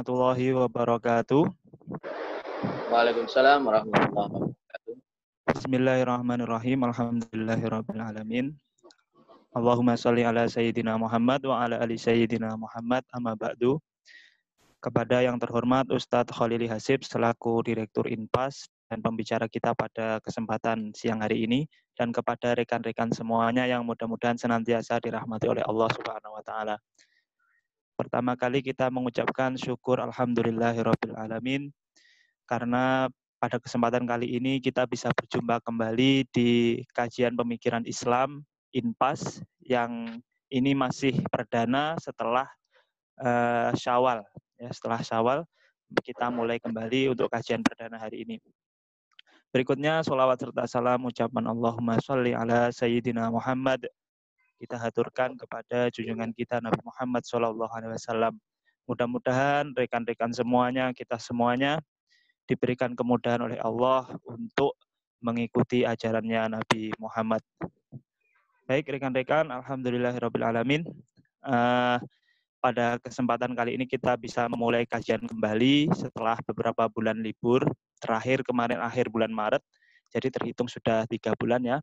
Warahmatullahi wabarakatuh. Waalaikumsalam warahmatullahi wabarakatuh. Bismillahirrahmanirrahim. Alhamdulillahirabbil alamin. Allahumma shalli ala sayyidina Muhammad wa ala ali sayyidina Muhammad amma ba'du. Kepada yang terhormat Ustadz Khalili Hasib selaku Direktur Inpas dan pembicara kita pada kesempatan siang hari ini dan kepada rekan-rekan semuanya yang mudah-mudahan senantiasa dirahmati oleh Allah Subhanahu wa taala. Pertama kali kita mengucapkan syukur alhamdulillahirabbil alamin karena pada kesempatan kali ini kita bisa berjumpa kembali di kajian pemikiran Islam INPAS yang ini masih perdana setelah uh, Syawal ya setelah Syawal kita mulai kembali untuk kajian perdana hari ini. Berikutnya sholawat serta salam ucapan Allahumma sholli ala Sayyidina Muhammad kita haturkan kepada junjungan kita Nabi Muhammad SAW. Mudah-mudahan rekan-rekan semuanya, kita semuanya diberikan kemudahan oleh Allah untuk mengikuti ajarannya Nabi Muhammad. Baik rekan-rekan, Alhamdulillahirrahmanirrahim. Uh, pada kesempatan kali ini kita bisa memulai kajian kembali setelah beberapa bulan libur. Terakhir kemarin akhir bulan Maret, jadi terhitung sudah tiga bulan ya.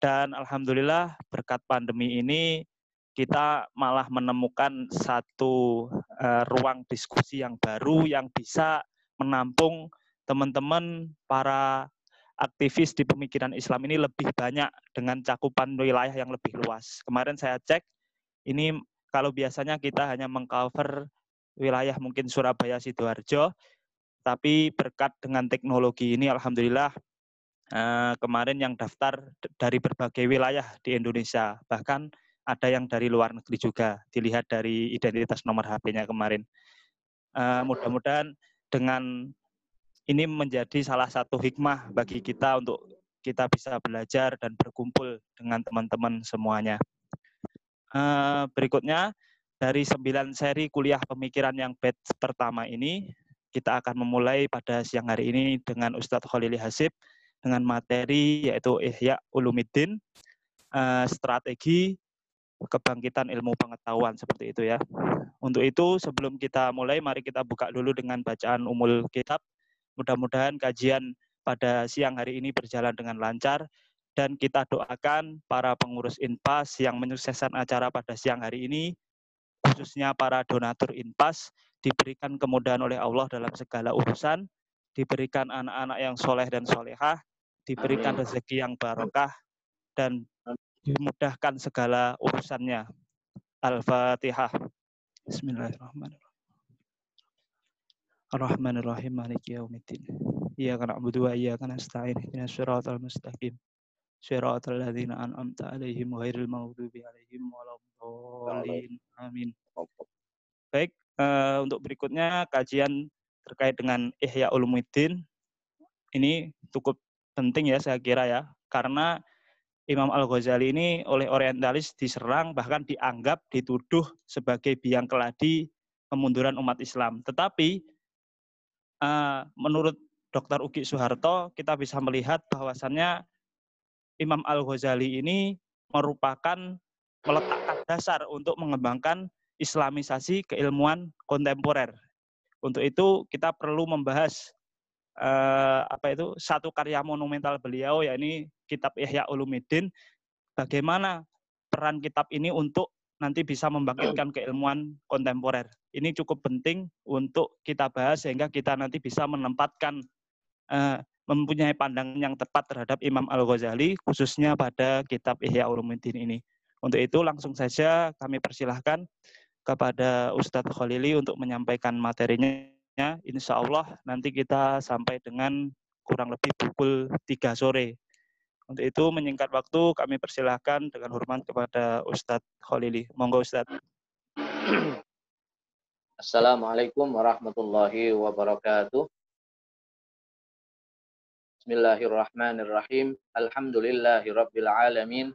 Dan alhamdulillah berkat pandemi ini kita malah menemukan satu uh, ruang diskusi yang baru yang bisa menampung teman-teman para aktivis di pemikiran Islam ini lebih banyak dengan cakupan wilayah yang lebih luas. Kemarin saya cek, ini kalau biasanya kita hanya mengcover wilayah mungkin Surabaya, Sidoarjo, tapi berkat dengan teknologi ini, alhamdulillah uh, kemarin yang daftar dari berbagai wilayah di Indonesia, bahkan ada yang dari luar negeri juga, dilihat dari identitas nomor HP-nya kemarin. Uh, Mudah-mudahan dengan ini menjadi salah satu hikmah bagi kita untuk kita bisa belajar dan berkumpul dengan teman-teman semuanya. Uh, berikutnya, dari sembilan seri kuliah pemikiran yang batch pertama ini, kita akan memulai pada siang hari ini dengan Ustadz Khalili Hasib, dengan materi yaitu Ihya Ulumiddin, uh, strategi kebangkitan ilmu pengetahuan seperti itu ya. Untuk itu sebelum kita mulai mari kita buka dulu dengan bacaan umul kitab. Mudah-mudahan kajian pada siang hari ini berjalan dengan lancar dan kita doakan para pengurus INPAS yang menyukseskan acara pada siang hari ini khususnya para donatur INPAS diberikan kemudahan oleh Allah dalam segala urusan, diberikan anak-anak yang soleh dan solehah, diberikan rezeki yang barokah dan dimudahkan segala urusannya. Al-Fatihah. Bismillahirrahmanirrahim. Ar-Rahmanir-Rahim Maliki yaumiddin. Iyyaka na'budu wa iyyaka nasta'in. Ihdinas siratal mustaqim. Siratal ladzina an'amta 'alaihim ghairil maghdubi 'alaihim waladdallin. Amin. Baik, uh, untuk berikutnya kajian terkait dengan Ihya Ulumuddin ini cukup penting ya saya kira ya, karena Imam Al-Ghazali ini oleh orientalis diserang bahkan dianggap dituduh sebagai biang keladi kemunduran umat Islam. Tetapi uh, menurut Dr. Uki Soeharto kita bisa melihat bahwasannya Imam Al-Ghazali ini merupakan meletakkan dasar untuk mengembangkan islamisasi keilmuan kontemporer. Untuk itu kita perlu membahas uh, apa itu satu karya monumental beliau yakni kitab Ihya Ulumuddin bagaimana peran kitab ini untuk nanti bisa membangkitkan keilmuan kontemporer. Ini cukup penting untuk kita bahas sehingga kita nanti bisa menempatkan uh, mempunyai pandangan yang tepat terhadap Imam Al-Ghazali khususnya pada kitab Ihya Ulumuddin ini. Untuk itu langsung saja kami persilahkan kepada Ustadz Khalili untuk menyampaikan materinya insya Allah nanti kita sampai dengan kurang lebih pukul 3 sore. Untuk itu menyingkat waktu kami persilahkan dengan hormat kepada Ustadz Khalili. Monggo Ustadz. Assalamualaikum warahmatullahi wabarakatuh. Bismillahirrahmanirrahim. Alhamdulillahi alamin.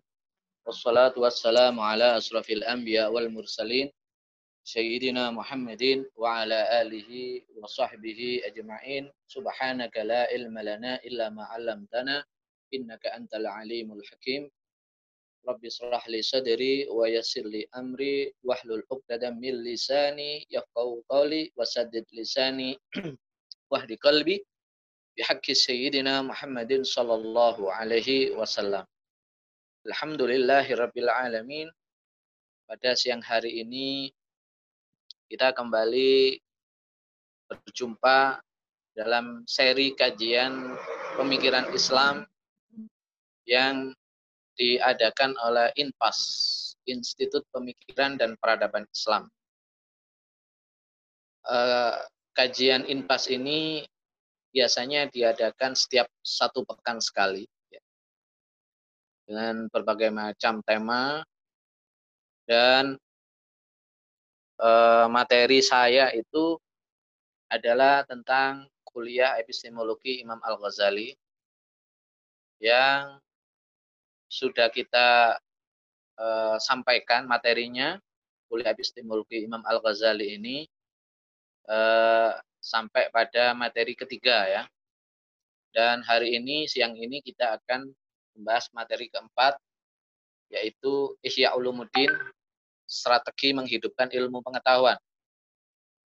Wassalatu wassalamu ala asrafil anbiya wal mursalin سيدنا محمد وعلى آله وصحبه أجمعين سبحانك لا علم لنا إلا ما علمتنا إنك أنت العليم الحكيم Rabbi syrah li sadri wa yassir li amri wahlul 'uqdatam min lisani yafqahu qawli wasaddid lisani wahdi qalbi bihaqqi sayyidina Muhammadin sallallahu alaihi wasallam. Alhamdulillahi rabbil alamin. Pada siang hari ini kita kembali berjumpa dalam seri kajian pemikiran Islam yang diadakan oleh INPAS, Institut Pemikiran dan Peradaban Islam. Eh, kajian INPAS ini biasanya diadakan setiap satu pekan sekali ya. dengan berbagai macam tema dan eh, materi saya itu adalah tentang kuliah epistemologi Imam Al-Ghazali yang sudah kita uh, sampaikan materinya kuliah epistemologi Imam Al-Ghazali ini uh, sampai pada materi ketiga ya. Dan hari ini siang ini kita akan membahas materi keempat yaitu Ihya Ulumuddin strategi menghidupkan ilmu pengetahuan.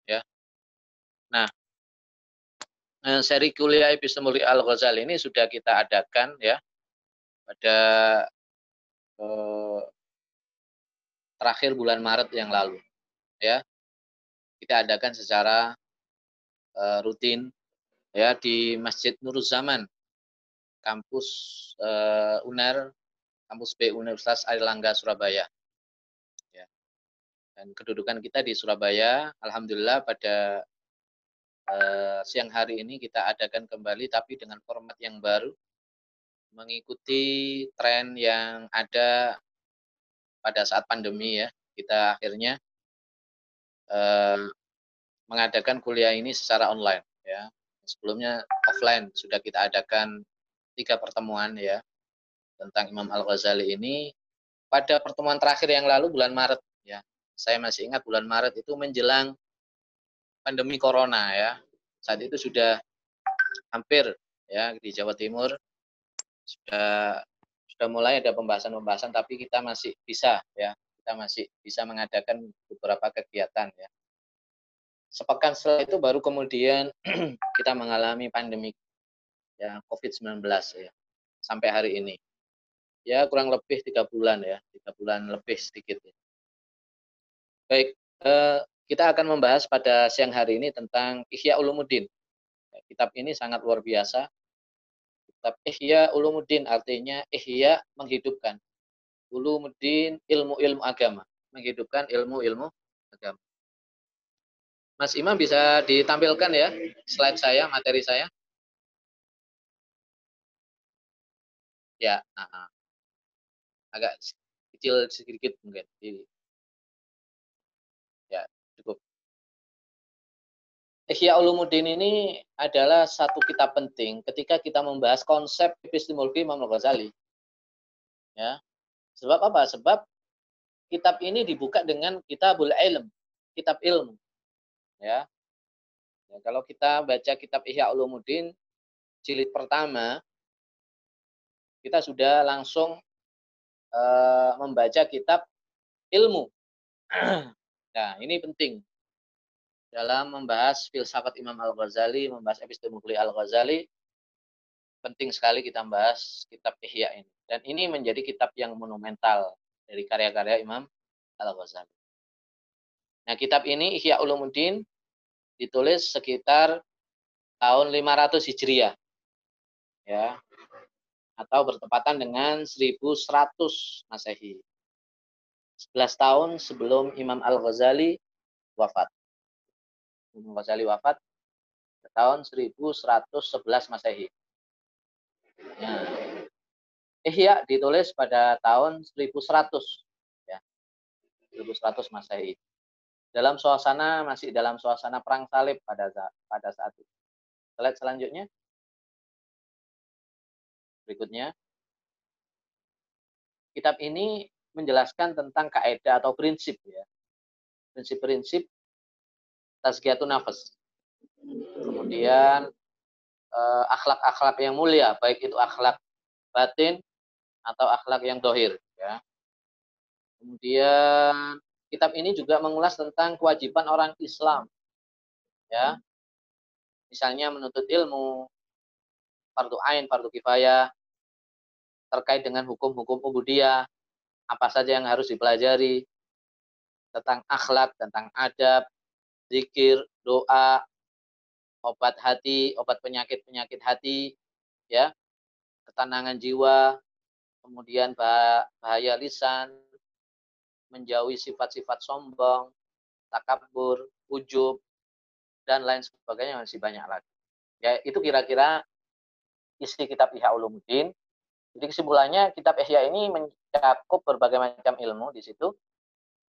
Ya. Nah, eh, seri kuliah epistemologi Al-Ghazali ini sudah kita adakan ya pada eh, terakhir bulan Maret yang lalu ya kita adakan secara eh, rutin ya di Masjid Nuruz Zaman kampus eh, UNER kampus B Universitas Airlangga Surabaya ya dan kedudukan kita di Surabaya alhamdulillah pada eh, siang hari ini kita adakan kembali tapi dengan format yang baru mengikuti tren yang ada pada saat pandemi ya. Kita akhirnya eh, mengadakan kuliah ini secara online ya. Sebelumnya offline sudah kita adakan tiga pertemuan ya tentang Imam Al-Ghazali ini pada pertemuan terakhir yang lalu bulan Maret ya. Saya masih ingat bulan Maret itu menjelang pandemi corona ya. Saat itu sudah hampir ya di Jawa Timur sudah sudah mulai ada pembahasan-pembahasan tapi kita masih bisa ya kita masih bisa mengadakan beberapa kegiatan ya sepekan setelah itu baru kemudian kita mengalami pandemi ya COVID-19 ya sampai hari ini ya kurang lebih tiga bulan ya tiga bulan lebih sedikit ya. Baik eh, kita akan membahas pada siang hari ini tentang Ihya Ulumuddin ya, kitab ini sangat luar biasa kitab Ihya Ulumuddin artinya Ihya menghidupkan. Ulumuddin ilmu-ilmu agama, menghidupkan ilmu-ilmu agama. Mas Imam bisa ditampilkan ya slide saya, materi saya. Ya, nah, agak kecil sedikit mungkin cukup. Ihya Ulumuddin ini adalah satu kitab penting ketika kita membahas konsep epistemologi Imam Al-Ghazali. Ya. Sebab apa? Sebab kitab ini dibuka dengan kitabul ilm, kitab ilmu. Ya. ya kalau kita baca kitab Ihya Ulumuddin jilid pertama, kita sudah langsung uh, membaca kitab ilmu. nah, ini penting dalam membahas filsafat Imam Al-Ghazali, membahas epistemologi Al-Ghazali, penting sekali kita membahas kitab Ihya ini. Dan ini menjadi kitab yang monumental dari karya-karya Imam Al-Ghazali. Nah, kitab ini Ihya Ulumuddin ditulis sekitar tahun 500 Hijriah. Ya. Atau bertepatan dengan 1100 Masehi. 11 tahun sebelum Imam Al-Ghazali wafat. Imam Ghazali wafat tahun 1111 Masehi. Ya. Ihya ditulis pada tahun 1100 ya. 1100 Masehi. Dalam suasana masih dalam suasana perang salib pada pada saat itu. Slide selanjutnya. Berikutnya. Kitab ini menjelaskan tentang kaidah atau prinsip ya. Prinsip-prinsip tazkiyatun nafas. Kemudian eh, akhlak-akhlak yang mulia, baik itu akhlak batin atau akhlak yang dohir. Ya. Kemudian kitab ini juga mengulas tentang kewajiban orang Islam. Ya. Misalnya menuntut ilmu, fardu ain, fardu kifayah, terkait dengan hukum-hukum ubudiyah, apa saja yang harus dipelajari, tentang akhlak, tentang adab, zikir, doa, obat hati, obat penyakit-penyakit hati, ya, ketenangan jiwa, kemudian bahaya lisan, menjauhi sifat-sifat sombong, takabur, ujub, dan lain sebagainya masih banyak lagi. Ya, itu kira-kira isi kitab Ihya Ulumuddin. Jadi kesimpulannya kitab Ihya ini mencakup berbagai macam ilmu di situ.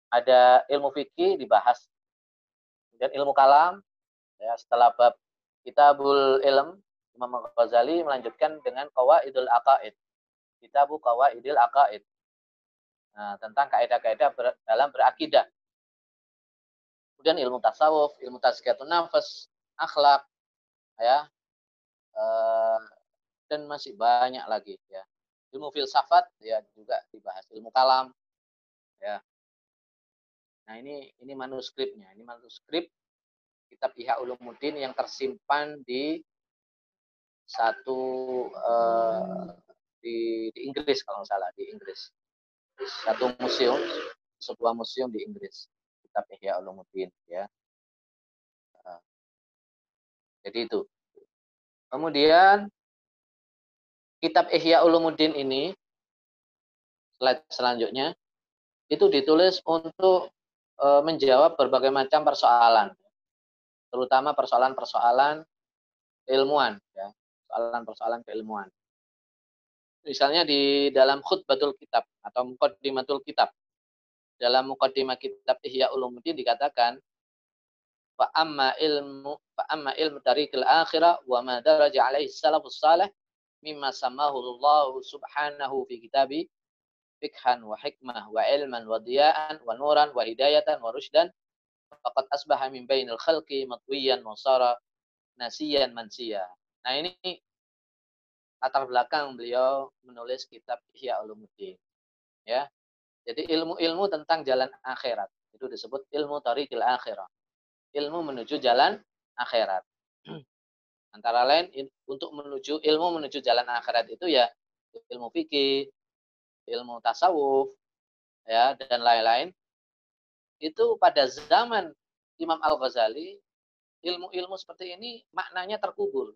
Ada ilmu fikih dibahas. Kemudian ilmu kalam ya setelah bab Kitabul Ilm Imam Ghazali melanjutkan dengan Qawaidul Aqaid. Kitabu Qawaidul Aqaid. Nah, tentang kaidah-kaidah ber, dalam berakidah. Kemudian ilmu tasawuf, ilmu tazkiyatun nafas, akhlak, ya, uh, dan masih banyak lagi ya. Ilmu filsafat ya juga dibahas, ilmu kalam, ya. Nah ini ini manuskripnya, ini manuskrip kitab Ihya Ulumuddin yang tersimpan di satu uh, di, di Inggris kalau nggak salah di Inggris. Satu museum sebuah museum di Inggris kitab Ihya Ulumuddin ya. Uh, jadi itu. Kemudian kitab Ihya Ulumuddin ini slide selanjutnya itu ditulis untuk uh, menjawab berbagai macam persoalan terutama persoalan-persoalan ilmuwan ya persoalan-persoalan keilmuan. Misalnya di dalam khutbatul kitab atau mukaddimatul kitab dalam mukaddimah kitab Ihya Ulumuddin dikatakan fa amma ilmu fa amma ilmu tariqil akhirah wa ma daraja alaihi salafus salih mimma samahu Allah subhanahu fi kitabi fikhan wa hikmah wa ilman wa diya'an wa nuran wa hidayatan wa rushdan faqad asbaha min bainil khalqi matwiyan wa sara nasiyan mansiya. Nah, ini latar belakang beliau menulis kitab Ihya Ulumuddin. Ya. Jadi ilmu-ilmu tentang jalan akhirat. Itu disebut ilmu tariqil akhirah. Ilmu menuju jalan akhirat. Antara lain untuk menuju ilmu menuju jalan akhirat itu ya ilmu fikih, ilmu tasawuf, ya dan lain-lain itu pada zaman Imam Al-Ghazali ilmu-ilmu seperti ini maknanya terkubur.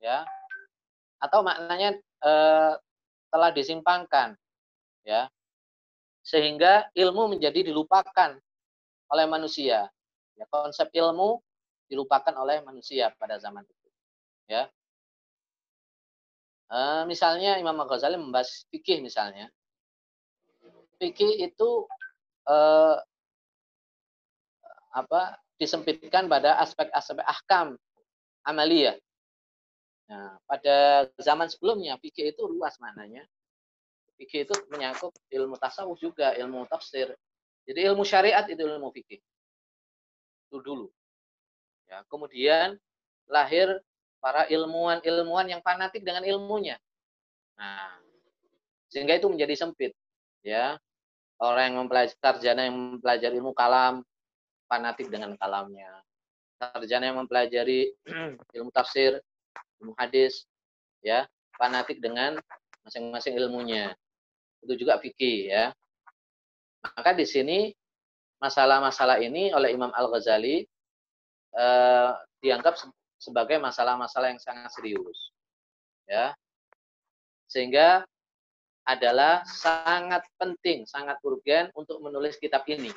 Ya. Atau maknanya e, telah disimpangkan. Ya. Sehingga ilmu menjadi dilupakan oleh manusia. Ya, konsep ilmu dilupakan oleh manusia pada zaman itu. Ya. E, misalnya Imam Al-Ghazali membahas fikih misalnya. Fikih itu eh, apa disempitkan pada aspek-aspek ahkam amaliyah. Nah, pada zaman sebelumnya fikih itu luas maknanya. Fikih itu menyangkut ilmu tasawuf juga, ilmu tafsir. Jadi ilmu syariat itu ilmu fikih. Itu dulu. Ya, kemudian lahir para ilmuwan-ilmuwan yang fanatik dengan ilmunya. Nah, sehingga itu menjadi sempit. Ya, orang yang mempelajari sarjana yang mempelajari ilmu kalam fanatik dengan kalamnya sarjana yang mempelajari ilmu tafsir ilmu hadis ya fanatik dengan masing-masing ilmunya itu juga fikih ya maka di sini masalah-masalah ini oleh Imam Al Ghazali eh, dianggap sebagai masalah-masalah yang sangat serius ya sehingga adalah sangat penting, sangat urgen untuk menulis kitab ini.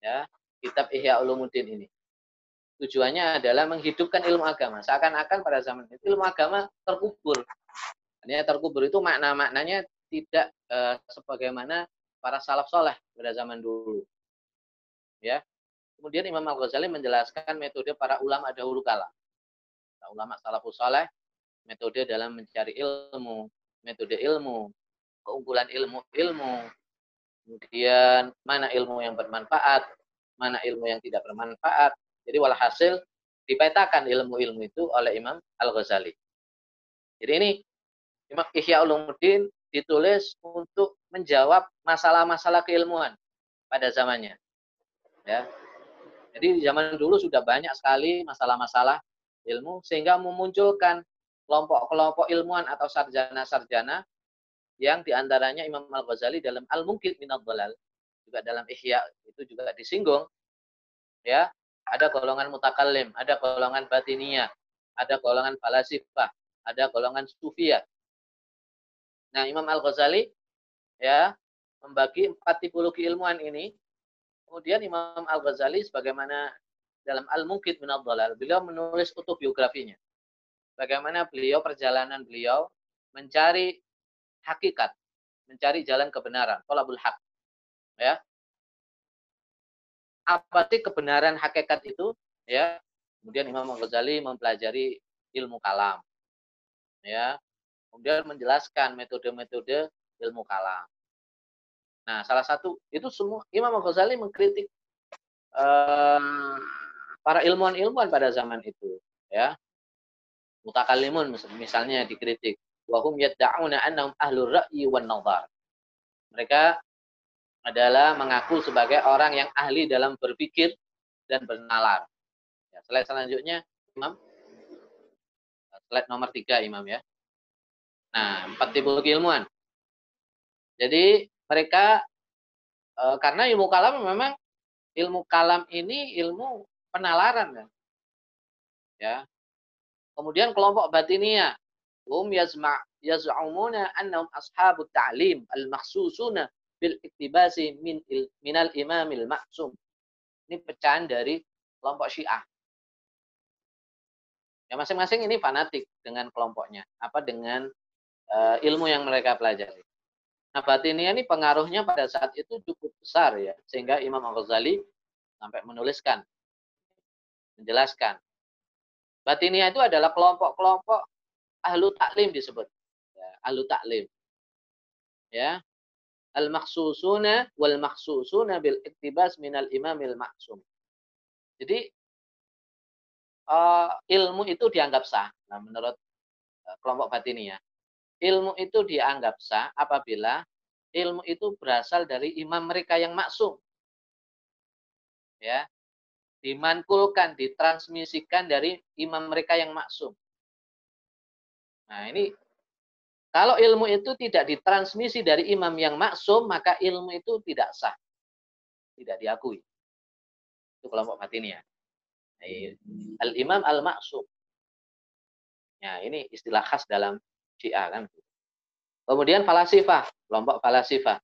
Ya, kitab Ihya Ulumuddin ini. Tujuannya adalah menghidupkan ilmu agama. Seakan-akan pada zaman itu ilmu agama terkubur. Artinya terkubur itu makna-maknanya tidak eh, sebagaimana para salaf soleh pada zaman dulu. Ya. Kemudian Imam Al-Ghazali menjelaskan metode para ulama dahulu kala. Ulama salafus soleh, metode dalam mencari ilmu, metode ilmu, keunggulan ilmu-ilmu, kemudian mana ilmu yang bermanfaat, mana ilmu yang tidak bermanfaat. Jadi walhasil dipetakan ilmu-ilmu itu oleh Imam Al-Ghazali. Jadi ini Imam Ihya Ulumuddin ditulis untuk menjawab masalah-masalah keilmuan pada zamannya. Ya. Jadi di zaman dulu sudah banyak sekali masalah-masalah ilmu sehingga memunculkan kelompok-kelompok ilmuwan atau sarjana-sarjana yang di antaranya Imam Al-Ghazali dalam Al-Mungkit Minad Dalal juga dalam Ihya itu juga disinggung ya. Ada golongan mutakallim ada golongan batiniyah ada golongan falasifah ada golongan sufiyah. Nah Imam Al-Ghazali ya membagi empat tipologi ilmuwan ini kemudian Imam Al-Ghazali sebagaimana dalam Al-Mungkit Minad Dalal beliau menulis autobiografinya bagaimana beliau perjalanan beliau mencari hakikat, mencari jalan kebenaran, tolabul hak. Ya. Apa sih kebenaran hakikat itu? Ya. Kemudian Imam Ghazali mempelajari ilmu kalam. Ya. Kemudian menjelaskan metode-metode ilmu kalam. Nah, salah satu itu semua Imam Ghazali mengkritik uh, para ilmuwan-ilmuwan pada zaman itu, ya. Mutakalimun misalnya dikritik wahum yad'una annahum ahlur ra'yi wan nazar. Mereka adalah mengaku sebagai orang yang ahli dalam berpikir dan bernalar. Ya, slide selanjutnya Imam. Slide nomor tiga Imam ya. Nah empat tipologi ilmuwan. Jadi mereka e, karena ilmu kalam memang ilmu kalam ini ilmu penalaran ya. ya Kemudian kelompok batinia, hum yazma yaz'umuna annahum ashabut ta'lim al-makhsusuna bil iktibasi min il, minal imamil maksum. Ini pecahan dari kelompok Syiah. Ya masing-masing ini fanatik dengan kelompoknya, apa dengan uh, ilmu yang mereka pelajari. Nah, batinia ini pengaruhnya pada saat itu cukup besar ya, sehingga Imam Al-Ghazali sampai menuliskan menjelaskan Batinia itu adalah kelompok-kelompok ahlu taklim disebut. Ya, ahlu taklim. Ya. Al-maksusuna wal maksusuna bil iktibas minal imamil maksum. Jadi uh, ilmu itu dianggap sah. Nah, menurut uh, kelompok batinia. Ilmu itu dianggap sah apabila ilmu itu berasal dari imam mereka yang maksum. Ya, dimankulkan, ditransmisikan dari imam mereka yang maksum. Nah, ini kalau ilmu itu tidak ditransmisi dari imam yang maksum, maka ilmu itu tidak sah. Tidak diakui. Itu kelompok ya. Al-imam al-maksum. Ya, ini istilah khas dalam Syiah kan. Kemudian falasifah, kelompok falasifah.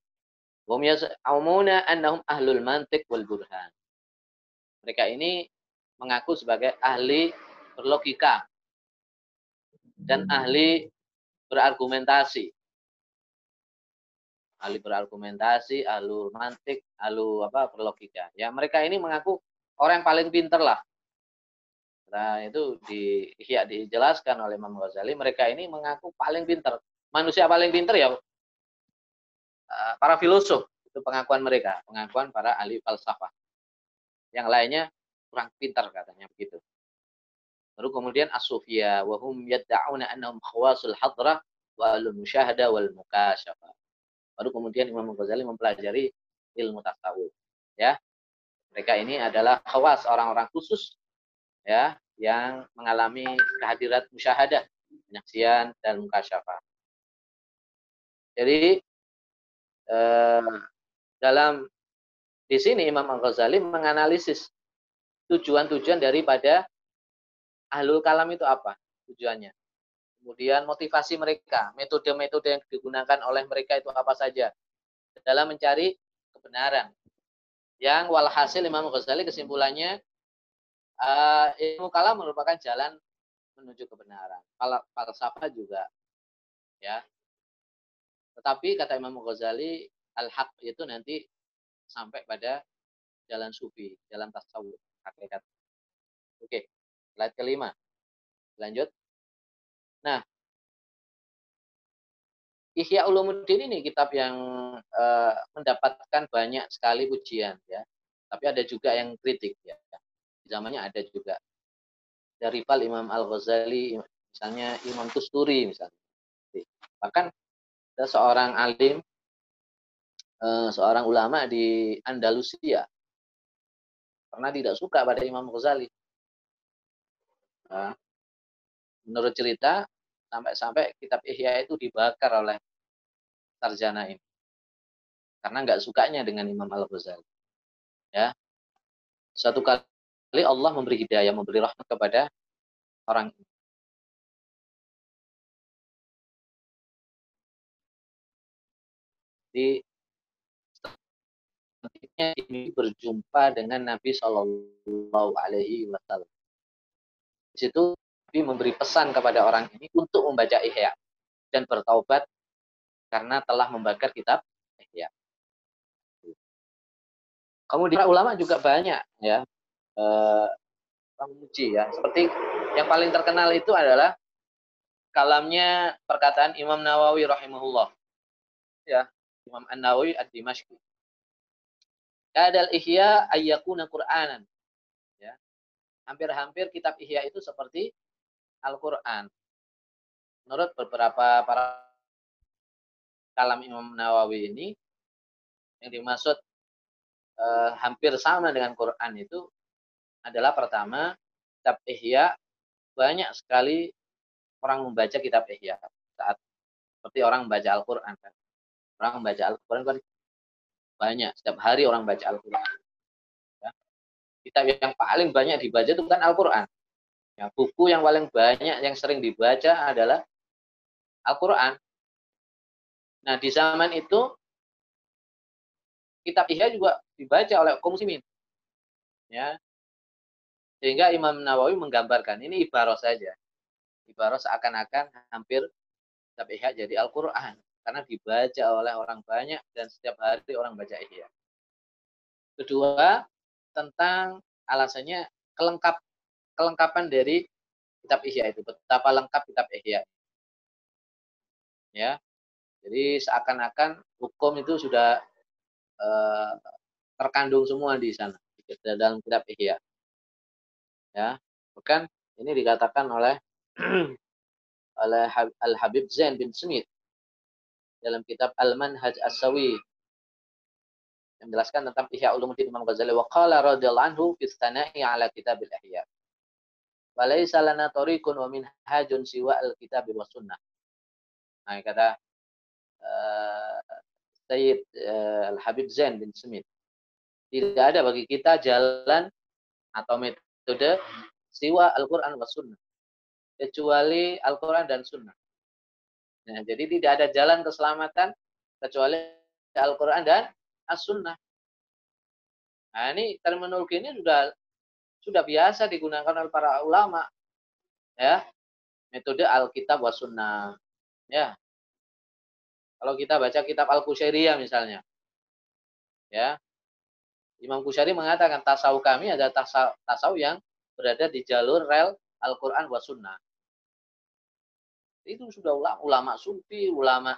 Hum annahum ahlul mantiq wal burhan mereka ini mengaku sebagai ahli berlogika dan ahli berargumentasi. Ahli berargumentasi, ahli mantik, ahli apa berlogika. Ya mereka ini mengaku orang yang paling pinter lah. Nah itu di ya, dijelaskan oleh Imam Ghazali. Mereka ini mengaku paling pinter. Manusia paling pinter ya eh, para filosof itu pengakuan mereka, pengakuan para ahli falsafah. Yang lainnya kurang pintar katanya begitu. Baru kemudian as-sufia wa hum yad'una annahum khawasul hadrah wa al musyahada wal mukasyafa. Baru kemudian Imam Ghazali mempelajari ilmu tasawuf. Ya. Mereka ini adalah khawas orang-orang khusus ya yang mengalami kehadirat musyahadah, penyaksian dan mukasyafa. Jadi eh, dalam di sini Imam Al-Ghazali menganalisis tujuan-tujuan daripada ahlul kalam itu apa tujuannya. Kemudian motivasi mereka, metode-metode yang digunakan oleh mereka itu apa saja dalam mencari kebenaran. Yang walhasil Imam Ghazali kesimpulannya uh, ilmu kalam merupakan jalan menuju kebenaran. Falsafah juga ya. Tetapi kata Imam Ghazali al-haq itu nanti sampai pada jalan sufi, jalan tasawuf, hakikat. Oke, slide kelima. Lanjut. Nah, Ihya Ulumuddin ini kitab yang uh, mendapatkan banyak sekali pujian ya. Tapi ada juga yang kritik ya. Zamannya ada juga. Dari Pal Imam Al-Ghazali, misalnya Imam Tusturi misalnya. Bahkan ada seorang alim, uh, seorang ulama di Andalusia karena tidak suka pada Imam Ghazali. Nah, menurut cerita sampai-sampai kitab Ihya itu dibakar oleh sarjana ini karena nggak sukanya dengan Imam Al Ghazali. Ya, suatu kali Allah memberi hidayah, memberi rahmat kepada orang ini. Di selanjutnya ini berjumpa dengan Nabi Shallallahu Alaihi Wasallam. Di situ Nabi memberi pesan kepada orang ini untuk membaca Ihya dan bertaubat karena telah membakar kitab Ihya. Kemudian ulama juga banyak ya eh, ya. Seperti yang paling terkenal itu adalah kalamnya perkataan Imam Nawawi rahimahullah. Ya, Imam An-Nawawi Ad-Dimashqi. Kadal ihya ayyakuna Qur'anan. Ya. Hampir-hampir kitab ihya itu seperti Al-Qur'an. Menurut beberapa para kalam Imam Nawawi ini yang dimaksud eh, hampir sama dengan Quran itu adalah pertama kitab ihya banyak sekali orang membaca kitab ihya saat seperti orang membaca Al-Qur'an kan. Orang membaca Al-Qur'an kan banyak, setiap hari orang baca Al-Quran. Ya. Kitab yang paling banyak dibaca itu kan Al-Quran. Ya, buku yang paling banyak yang sering dibaca adalah Al-Quran. Nah, di zaman itu kitab Ihya juga dibaca oleh kaum muslimin. Ya. Sehingga Imam Nawawi menggambarkan ini ibarat saja. Ibarat seakan-akan hampir kitab Ihya jadi Al-Qur'an karena dibaca oleh orang banyak dan setiap hari orang baca ihya. Kedua, tentang alasannya kelengkap kelengkapan dari kitab ihya itu. Betapa lengkap kitab ihya. Ya. Jadi seakan-akan hukum itu sudah eh, terkandung semua di sana dalam kitab ihya. Ya. Bukan ini dikatakan oleh oleh Al Habib Zain bin Smith dalam kitab Al-Manhaj As-Sawi yang menjelaskan tentang Ihya Ulumuddin Imam Ghazali wa qala radhiyallahu anhu fi tsana'i ala kitab al-ihya. Wa laisa lana tariqun wa minhajun siwa al-kitab wa sunnah. Nah, kata uh, Sayyid uh, Al-Habib Zain bin Smith. Tidak ada bagi kita jalan atau metode siwa Al-Quran wa sunnah. Kecuali Al-Quran dan sunnah. Nah, jadi tidak ada jalan keselamatan kecuali Al-Quran dan As-Sunnah. Nah, ini terminologi ini sudah sudah biasa digunakan oleh para ulama. Ya. Metode Alkitab wa Sunnah. Ya. Kalau kita baca kitab Al-Qusyairiyah misalnya. Ya. Imam Qusyari mengatakan tasawuf kami ada tasawuf yang berada di jalur rel Al-Quran wa Sunnah. Itu sudah ulama, ulama sufi, ulama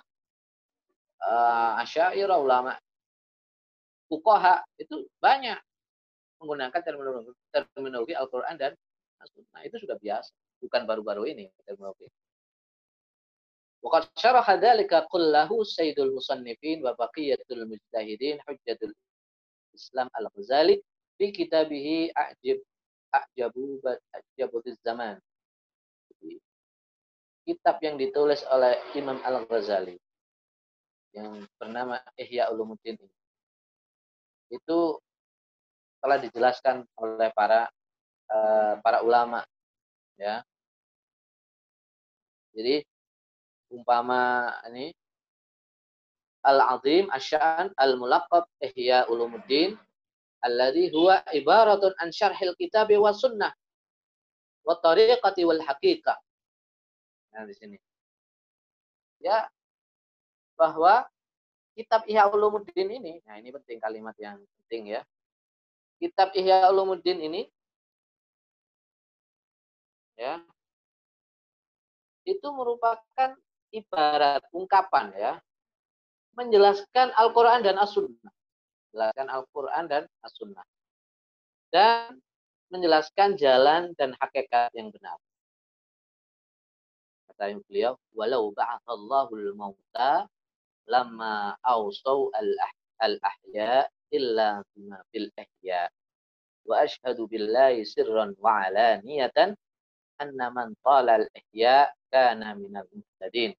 uh, asyairah, ulama fuqaha itu banyak menggunakan terminologi, terminologi Al-Quran dan As-Sunnah. Itu sudah biasa, bukan baru-baru ini terminologi. Waqad syaraha dzalika kullahu Sayyidul Musannifin wa baqiyatul mujtahidin Hujjatul Islam Al-Ghazali fi kitabihi A'jab A'jabu A'jabu Zaman kitab yang ditulis oleh Imam Al-Ghazali yang bernama Ihya Ulumuddin ini. Itu telah dijelaskan oleh para uh, para ulama ya. Jadi umpama ini Al-Azim Asyan Al-Mulaqab Ihya Ulumuddin alladhi huwa ibaratun an syarhil kitabi wa sunnah wa tariqati wal haqiqah Nah, di sini. Ya, bahwa kitab Ihya Ulumuddin ini, nah ini penting kalimat yang penting ya. Kitab Ihya Ulumuddin ini ya itu merupakan ibarat ungkapan ya menjelaskan Al-Qur'an dan As-Sunnah. Menjelaskan Al-Qur'an dan As-Sunnah. Dan menjelaskan jalan dan hakikat yang benar kata beliau walau ba'athallahu al-mauta lama awsaw al-ahya illa bima fil ihya wa ashhadu billahi sirran wa alaniyatan anna man tala al-ihya kana minal muhtadin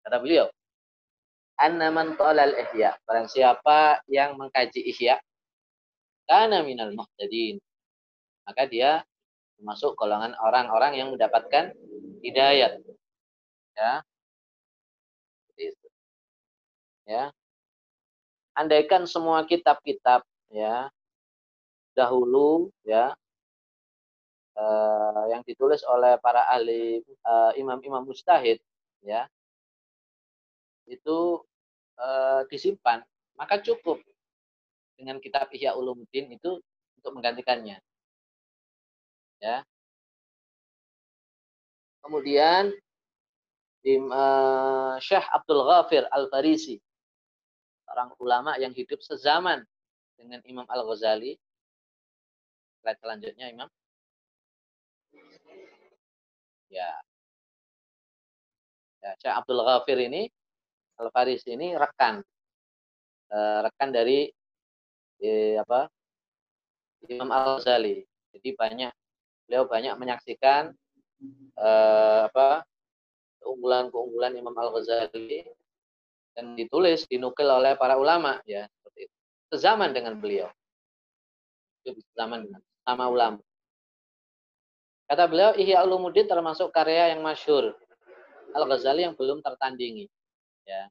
kata beliau anna man tala al-ihya barang siapa yang mengkaji ihya kana minal muhtadin. Maka dia termasuk golongan orang-orang yang mendapatkan hidayat. Ya. Ya. Andaikan semua kitab-kitab ya dahulu ya eh, yang ditulis oleh para ahli eh, imam-imam mustahid ya itu eh, disimpan maka cukup dengan kitab Ihya Ulumuddin itu untuk menggantikannya. Ya. Kemudian uh, Syekh Abdul Ghafir Al-Farisi orang ulama yang hidup sezaman dengan Imam Al-Ghazali. Selanjutnya Imam. Ya. Ya Syekh Abdul Ghafir ini Al-Farisi ini rekan uh, rekan dari eh, apa Imam Al-Ghazali jadi banyak beliau banyak menyaksikan uh, apa keunggulan-keunggulan Imam Al-Ghazali dan ditulis dinukil oleh para ulama ya seperti itu. Sezaman dengan beliau. Sezaman dengan sama ulama. Kata beliau Ihya Ulumuddin termasuk karya yang masyhur Al-Ghazali yang belum tertandingi ya.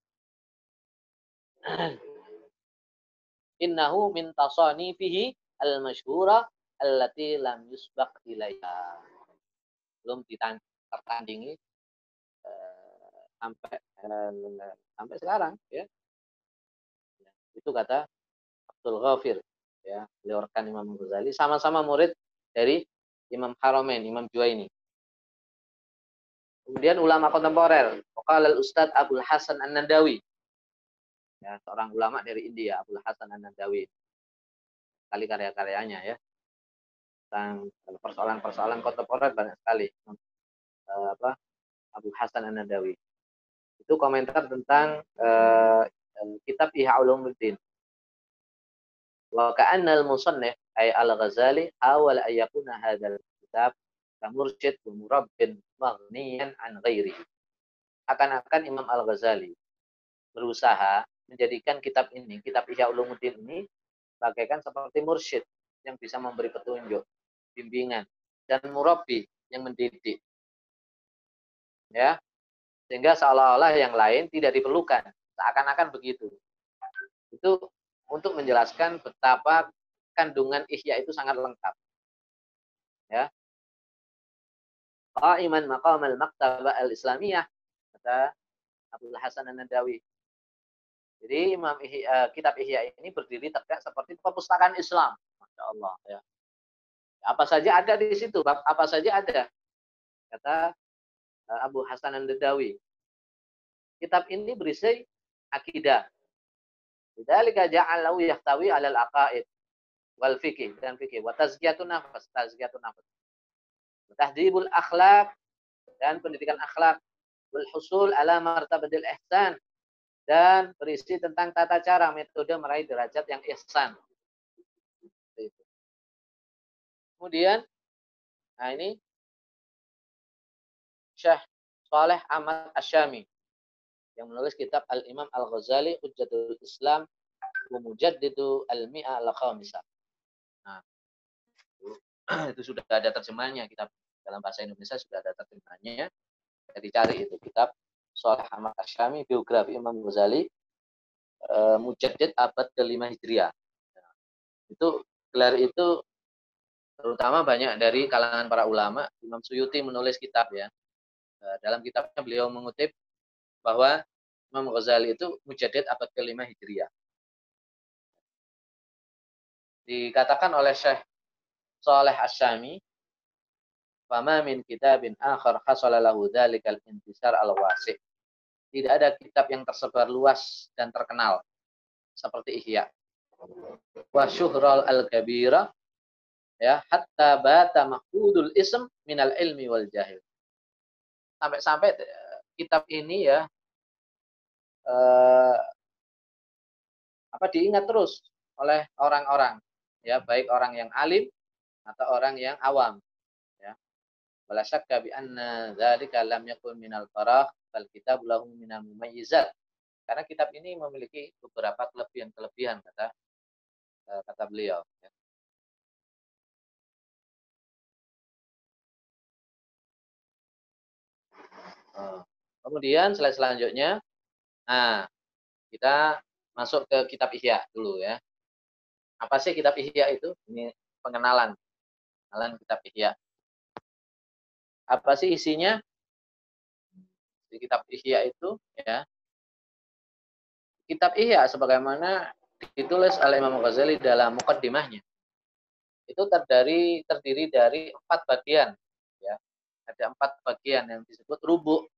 Innahu min tasanifihi al-masyhura allati lam yusbaq ilaiha. Belum tertandingi uh, sampai uh, sampai sekarang ya. Itu kata Abdul Ghafir ya, beliau rekan Imam Ghazali sama-sama murid dari Imam Haramain, Imam Juwaini. Kemudian ulama kontemporer, Qala al-Ustadz Abdul Hasan An-Nandawi. Ya, seorang ulama dari India, Abdul Hasan An-Nandawi. Kali karya-karyanya ya tentang persoalan-persoalan kontemporer banyak sekali. Uh, apa Abu Hasan An-Nadawi. Itu komentar tentang uh, kitab Ihya Ulumuddin. Wa ka'anna al-musannif ay al-Ghazali awal ayakuna hadzal kitab kamursyid wa murabbin maghniyan an ghairi. Akan-akan Imam Al-Ghazali berusaha menjadikan kitab ini, kitab Ihya Ulumuddin ini bagaikan seperti mursyid yang bisa memberi petunjuk bimbingan dan murabi yang mendidik. Ya. Sehingga seolah-olah yang lain tidak diperlukan. Seakan-akan begitu. Itu untuk menjelaskan betapa kandungan ihya itu sangat lengkap. Ya. Qa'iman maqam al-maktabah al-islamiyah kata Abdul Hasan An-Nadawi. Jadi Imam Ihya, kitab Ihya ini berdiri tegak seperti perpustakaan Islam. Masya Allah. Ya. Apa saja ada di situ, apa saja ada. Kata eh, Abu Hasan Al-Dadawi. Kitab ini berisi akidah. Bidzalika ja'alahu yahtawi 'alal aqaid wal fikih dan fikih wa tazkiyatun nafas, tazkiyatun nafas. Tahdibul akhlak dan pendidikan akhlak wal husul ala martabatil ihsan dan berisi tentang tata cara metode meraih derajat yang ihsan. Kemudian, nah ini Syekh Saleh Ahmad Asyami yang menulis kitab Al-Imam Al-Ghazali Hujjatul Islam wa Mujaddidu Al-Mi'a Al-Khamisah. Itu sudah ada terjemahnya kitab dalam bahasa Indonesia sudah ada terjemahnya. Jadi cari itu kitab Saleh Ahmad Asyami biografi Imam Ghazali uh, Mujaddid abad ke-5 Hijriah. Itu gelar itu terutama banyak dari kalangan para ulama. Imam Suyuti menulis kitab ya. Eh, dalam kitabnya beliau mengutip bahwa Imam Ghazali itu mujadid abad ke-5 Hijriah. Dikatakan oleh Syekh Saleh Asyami, "Fama min kitabin akhar hasala lahu dzalikal intisar al-wasi'." Tidak ada kitab yang tersebar luas dan terkenal seperti Ihya. Wa syuhral al-kabira ya hatta bata mahfudul ism minal ilmi wal jahil sampai-sampai eh, kitab ini ya eh, apa diingat terus oleh orang-orang ya baik orang yang alim atau orang yang awam ya wala syakka bi anna dzalika lam yakun minal farah bal kitab lahu minal mumayyizat karena kitab ini memiliki beberapa kelebihan-kelebihan kata eh, kata beliau ya. Oh. Kemudian slide selanjutnya, nah kita masuk ke kitab Ihya dulu ya. Apa sih kitab Ihya itu? Ini pengenalan, pengenalan kitab Ihya. Apa sih isinya? Di kitab Ihya itu ya. Kitab Ihya sebagaimana ditulis oleh Imam Ghazali dalam mukaddimahnya. Itu terdiri terdiri dari empat bagian ya. Ada empat bagian yang disebut rubuk.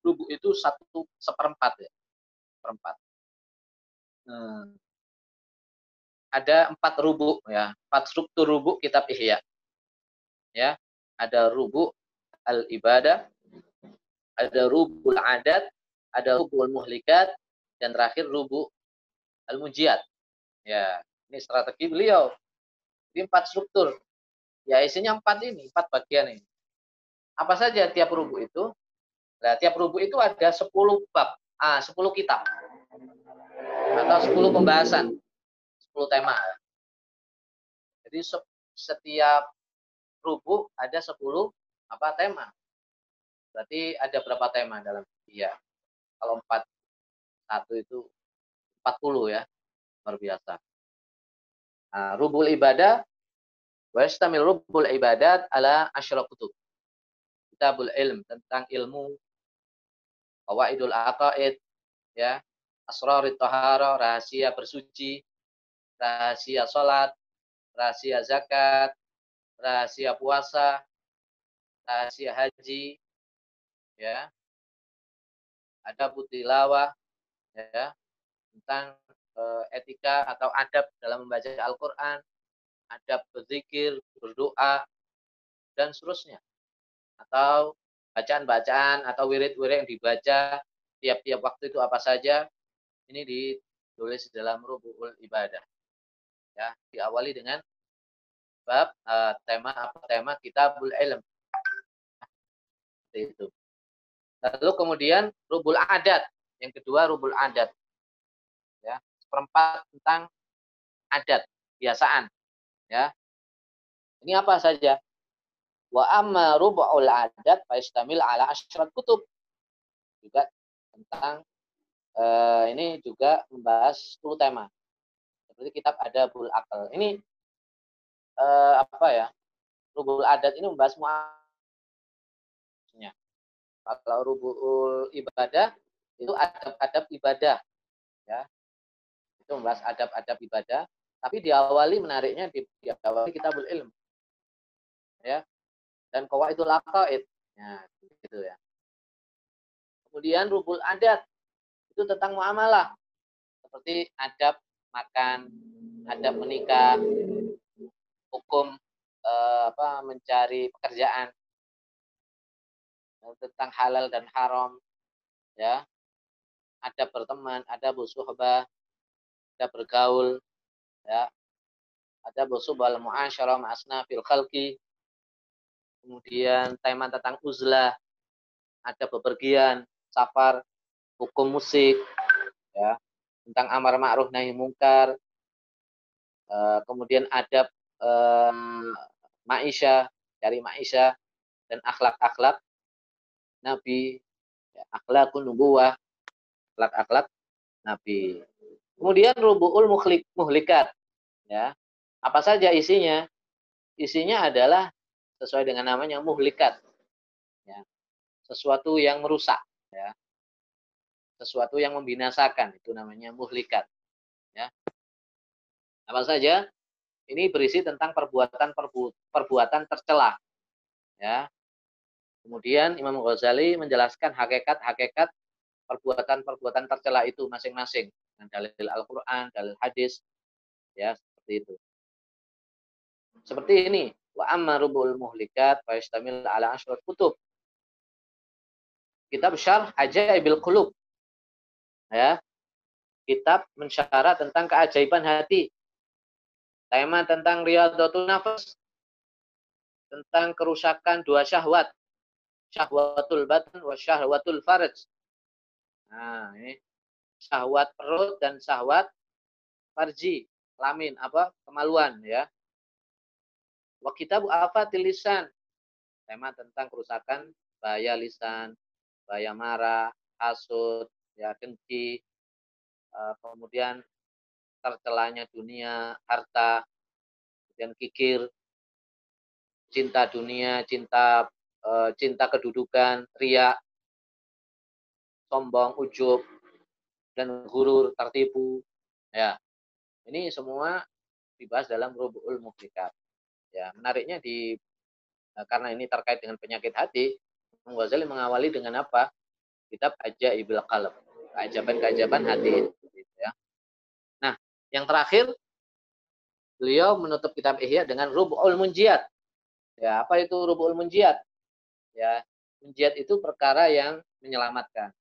Rubuk itu satu seperempat ya. Seperempat. Hmm. Ada empat rubuk ya, empat struktur rubuk kitab Ihya. Ya, ada rubuk al ibadah, ada rubul adat, ada rubul muhlikat, dan terakhir rubu al-mujiyat. Ya, ini strategi beliau. Ini empat struktur. Ya, isinya empat ini, empat bagian ini. Apa saja tiap rubu itu? Nah, tiap rubu itu ada 10 bab, ah, 10 kitab. Atau 10 pembahasan, 10 tema. Jadi setiap rubu ada 10 apa tema. Berarti ada berapa tema dalam iya. Kalau empat satu itu 40 ya. Luar biasa. Nah, rubul ibadah wa yastamil rubul ibadat ala asyra kutub. Kitabul ilm tentang ilmu qawaidul aqaid ya, asrarit tahara, rahasia bersuci, rahasia salat, rahasia zakat, rahasia puasa, rahasia haji, ya. Ada butilawah, ya tentang uh, etika atau adab dalam membaca Al-Quran, adab berzikir, berdoa, dan seterusnya. Atau bacaan-bacaan atau wirid-wirid yang dibaca tiap-tiap waktu itu apa saja, ini ditulis dalam rubu'ul ibadah. Ya, diawali dengan bab uh, tema apa tema kitabul ilm. Seperti itu. Lalu kemudian rubul adat yang kedua rubul adat. Ya, seperempat tentang adat, kebiasaan. Ya. Ini apa saja? Wa amma rubul adat fa ala asyrat kutub. Juga tentang eh, ini juga membahas 10 tema. Seperti kitab Adabul Akal. Ini eh, apa ya? Rubul adat ini membahas muamalah. Kalau rubul ibadah itu adab-adab ibadah ya itu membahas adab-adab ibadah tapi diawali menariknya di, diawali kitabul ilm ya dan kawa itu laqaid ya gitu ya kemudian rubul adat itu tentang muamalah seperti adab makan adab menikah hukum eh, apa mencari pekerjaan tentang halal dan haram ya ada berteman, ada bersuhbah, ada bergaul, ya. Ada bersuhbah al-mu'asyarah ma'asna fil khalqi. Kemudian tema tentang uzlah, ada bepergian, safar, hukum musik, ya. Tentang amar ma'ruf nahi mungkar. Uh, kemudian adab uh, maisha, cari maisha dan akhlak-akhlak Nabi, ya, akhlakun nubuwah, akhlak-akhlak Nabi. Kemudian rubu'ul muhlik, muhlikat. Ya. Apa saja isinya? Isinya adalah sesuai dengan namanya muhlikat. Ya. Sesuatu yang merusak. Ya. Sesuatu yang membinasakan. Itu namanya muhlikat. Ya. Apa saja? Ini berisi tentang perbuatan perbuatan tercela. Ya. Kemudian Imam Ghazali menjelaskan hakikat-hakikat perbuatan-perbuatan tercela itu masing-masing dengan dalil Al-Qur'an, dalil hadis ya seperti itu. Seperti ini, wa amma rubul muhlikat fa ala kutub. Kitab Syarh Ajaibil Qulub Ya. Kitab mensyarah tentang keajaiban hati. Tema tentang riyadatul nafas. Tentang kerusakan dua syahwat. Syahwatul batin wa syahwatul farj. Nah, ini syahwat perut dan syahwat farji, lamin apa? kemaluan ya. Wa kitab afatil lisan. Tema tentang kerusakan bahaya lisan, bahaya marah, hasut, ya dengki, uh, kemudian tercelanya dunia, harta, kemudian kikir, cinta dunia, cinta uh, cinta kedudukan, ria, sombong, ujub, dan gurur, tertipu. Ya, ini semua dibahas dalam Rubu'ul Muflikat. Ya, menariknya di eh, karena ini terkait dengan penyakit hati, Ghazali mengawali dengan apa? Kitab Ajaibul Qalb, keajaban-keajaban hati. Gitu ya. Nah, yang terakhir beliau menutup kitab Ihya dengan Rubu'ul Munjiat. Ya, apa itu Rubu'ul Munjiat? Ya, munjiat itu perkara yang menyelamatkan.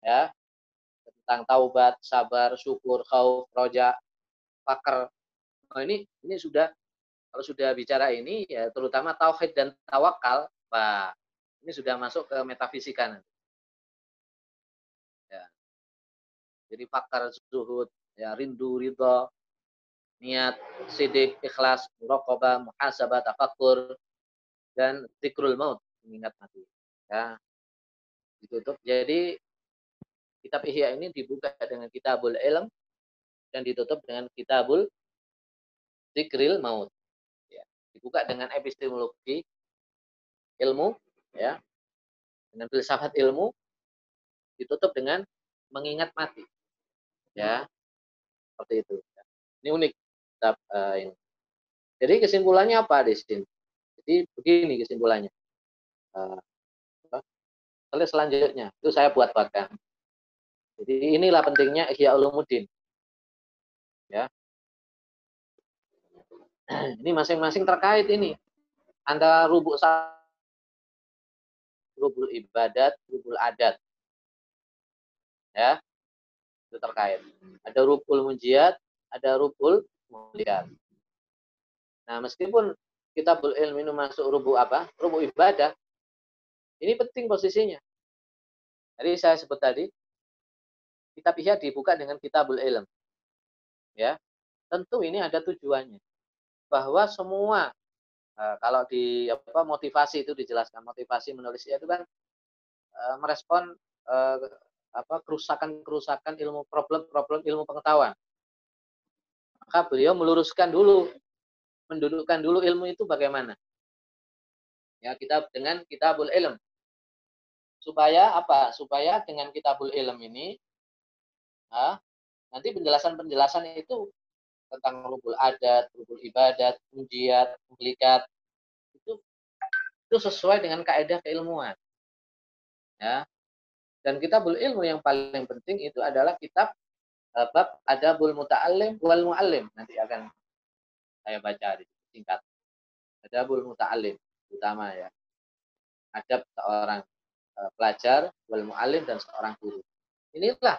Ya, tentang taubat, sabar, syukur, khauf, roja, fakir. Nah, ini ini sudah kalau sudah bicara ini ya terutama tauhid dan tawakal, Pak. Ini sudah masuk ke metafisika nanti. Jadi pakar zuhud, ya rindu, ridho, niat, sidik, ikhlas, muraqabah, muhasabah, tafakur, dan zikrul maut, mengingat mati. Ya. Ditutup. Jadi kitab Ihya ini dibuka dengan kitabul ilm dan ditutup dengan kitabul zikril maut dibuka dengan epistemologi ilmu ya dengan filsafat ilmu ditutup dengan mengingat mati ya. Seperti itu ini unik kitab uh, ini. Jadi kesimpulannya apa di sini jadi begini kesimpulannya. Uh, selanjutnya itu saya buat bahkan jadi inilah pentingnya Ihya Ulumuddin. Ya. Ini masing-masing terkait ini. Antara rubuk rubul ibadat, rubul adat. Ya. Itu terkait. Ada rubul munjiat, ada rubul muliat. Nah, meskipun kita ilmu ini masuk rubu apa? Rubu ibadah. Ini penting posisinya. Jadi saya sebut tadi, kitab ihya dibuka dengan kitabul ilm. Ya. Tentu ini ada tujuannya bahwa semua uh, kalau di apa motivasi itu dijelaskan motivasi menulisnya itu kan uh, merespon uh, apa kerusakan-kerusakan ilmu problem-problem ilmu pengetahuan. Maka beliau meluruskan dulu mendudukkan dulu ilmu itu bagaimana. Ya, kita dengan kitabul ilm. Supaya apa? Supaya dengan kitabul ilm ini nah, nanti penjelasan-penjelasan itu tentang rubul adat, rubul ibadat, ujiat, publikat itu itu sesuai dengan kaidah keilmuan. Ya. Dan kitabul ilmu yang paling penting itu adalah kitab uh, bab adabul muta'allim wal muallim. Nanti akan saya baca di singkat. Adabul muta'allim utama ya. Adab seorang uh, pelajar wal muallim dan seorang guru. Inilah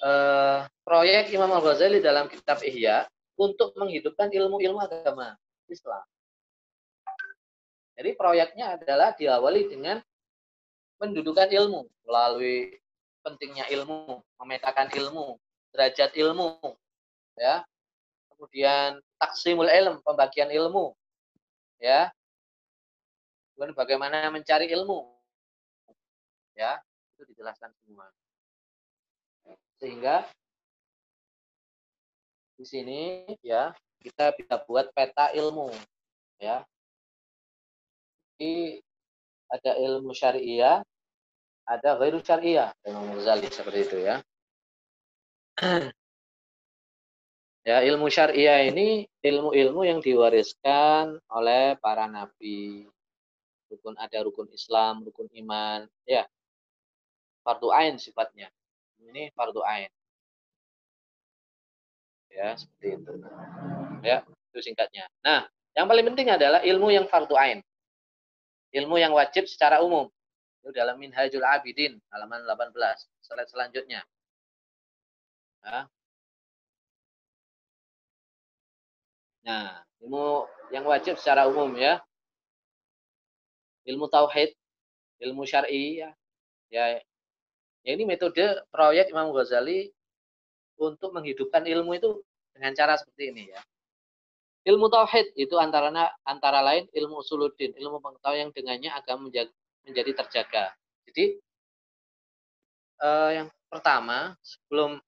uh, proyek Imam Al-Ghazali dalam kitab Ihya untuk menghidupkan ilmu-ilmu agama Islam. Jadi proyeknya adalah diawali dengan mendudukan ilmu melalui pentingnya ilmu, memetakan ilmu, derajat ilmu, ya. Kemudian taksimul ilm, pembagian ilmu, ya. Kemudian bagaimana mencari ilmu, ya, itu dijelaskan semua. Sehingga di sini ya kita bisa buat peta ilmu ya. Jadi ada ilmu syariah, ada ghairu syariah, Imam Ghazali seperti itu ya. Ya, ilmu syariah ini ilmu-ilmu yang diwariskan oleh para nabi. Rukun ada rukun Islam, rukun iman, ya. Fardu ain sifatnya ini fardu ain. Ya, seperti itu. Ya, itu singkatnya. Nah, yang paling penting adalah ilmu yang fardu ain. Ilmu yang wajib secara umum. Itu dalam Minhajul Abidin, halaman 18. Slide selanjutnya. Ya. Nah, ilmu yang wajib secara umum ya. Ilmu tauhid, ilmu syar'i ya. Ya, ya ini metode proyek Imam Ghazali untuk menghidupkan ilmu itu dengan cara seperti ini ya. Ilmu tauhid itu antara antara lain ilmu usuluddin, ilmu pengetahuan yang dengannya agama menjadi, menjadi terjaga. Jadi eh, yang pertama sebelum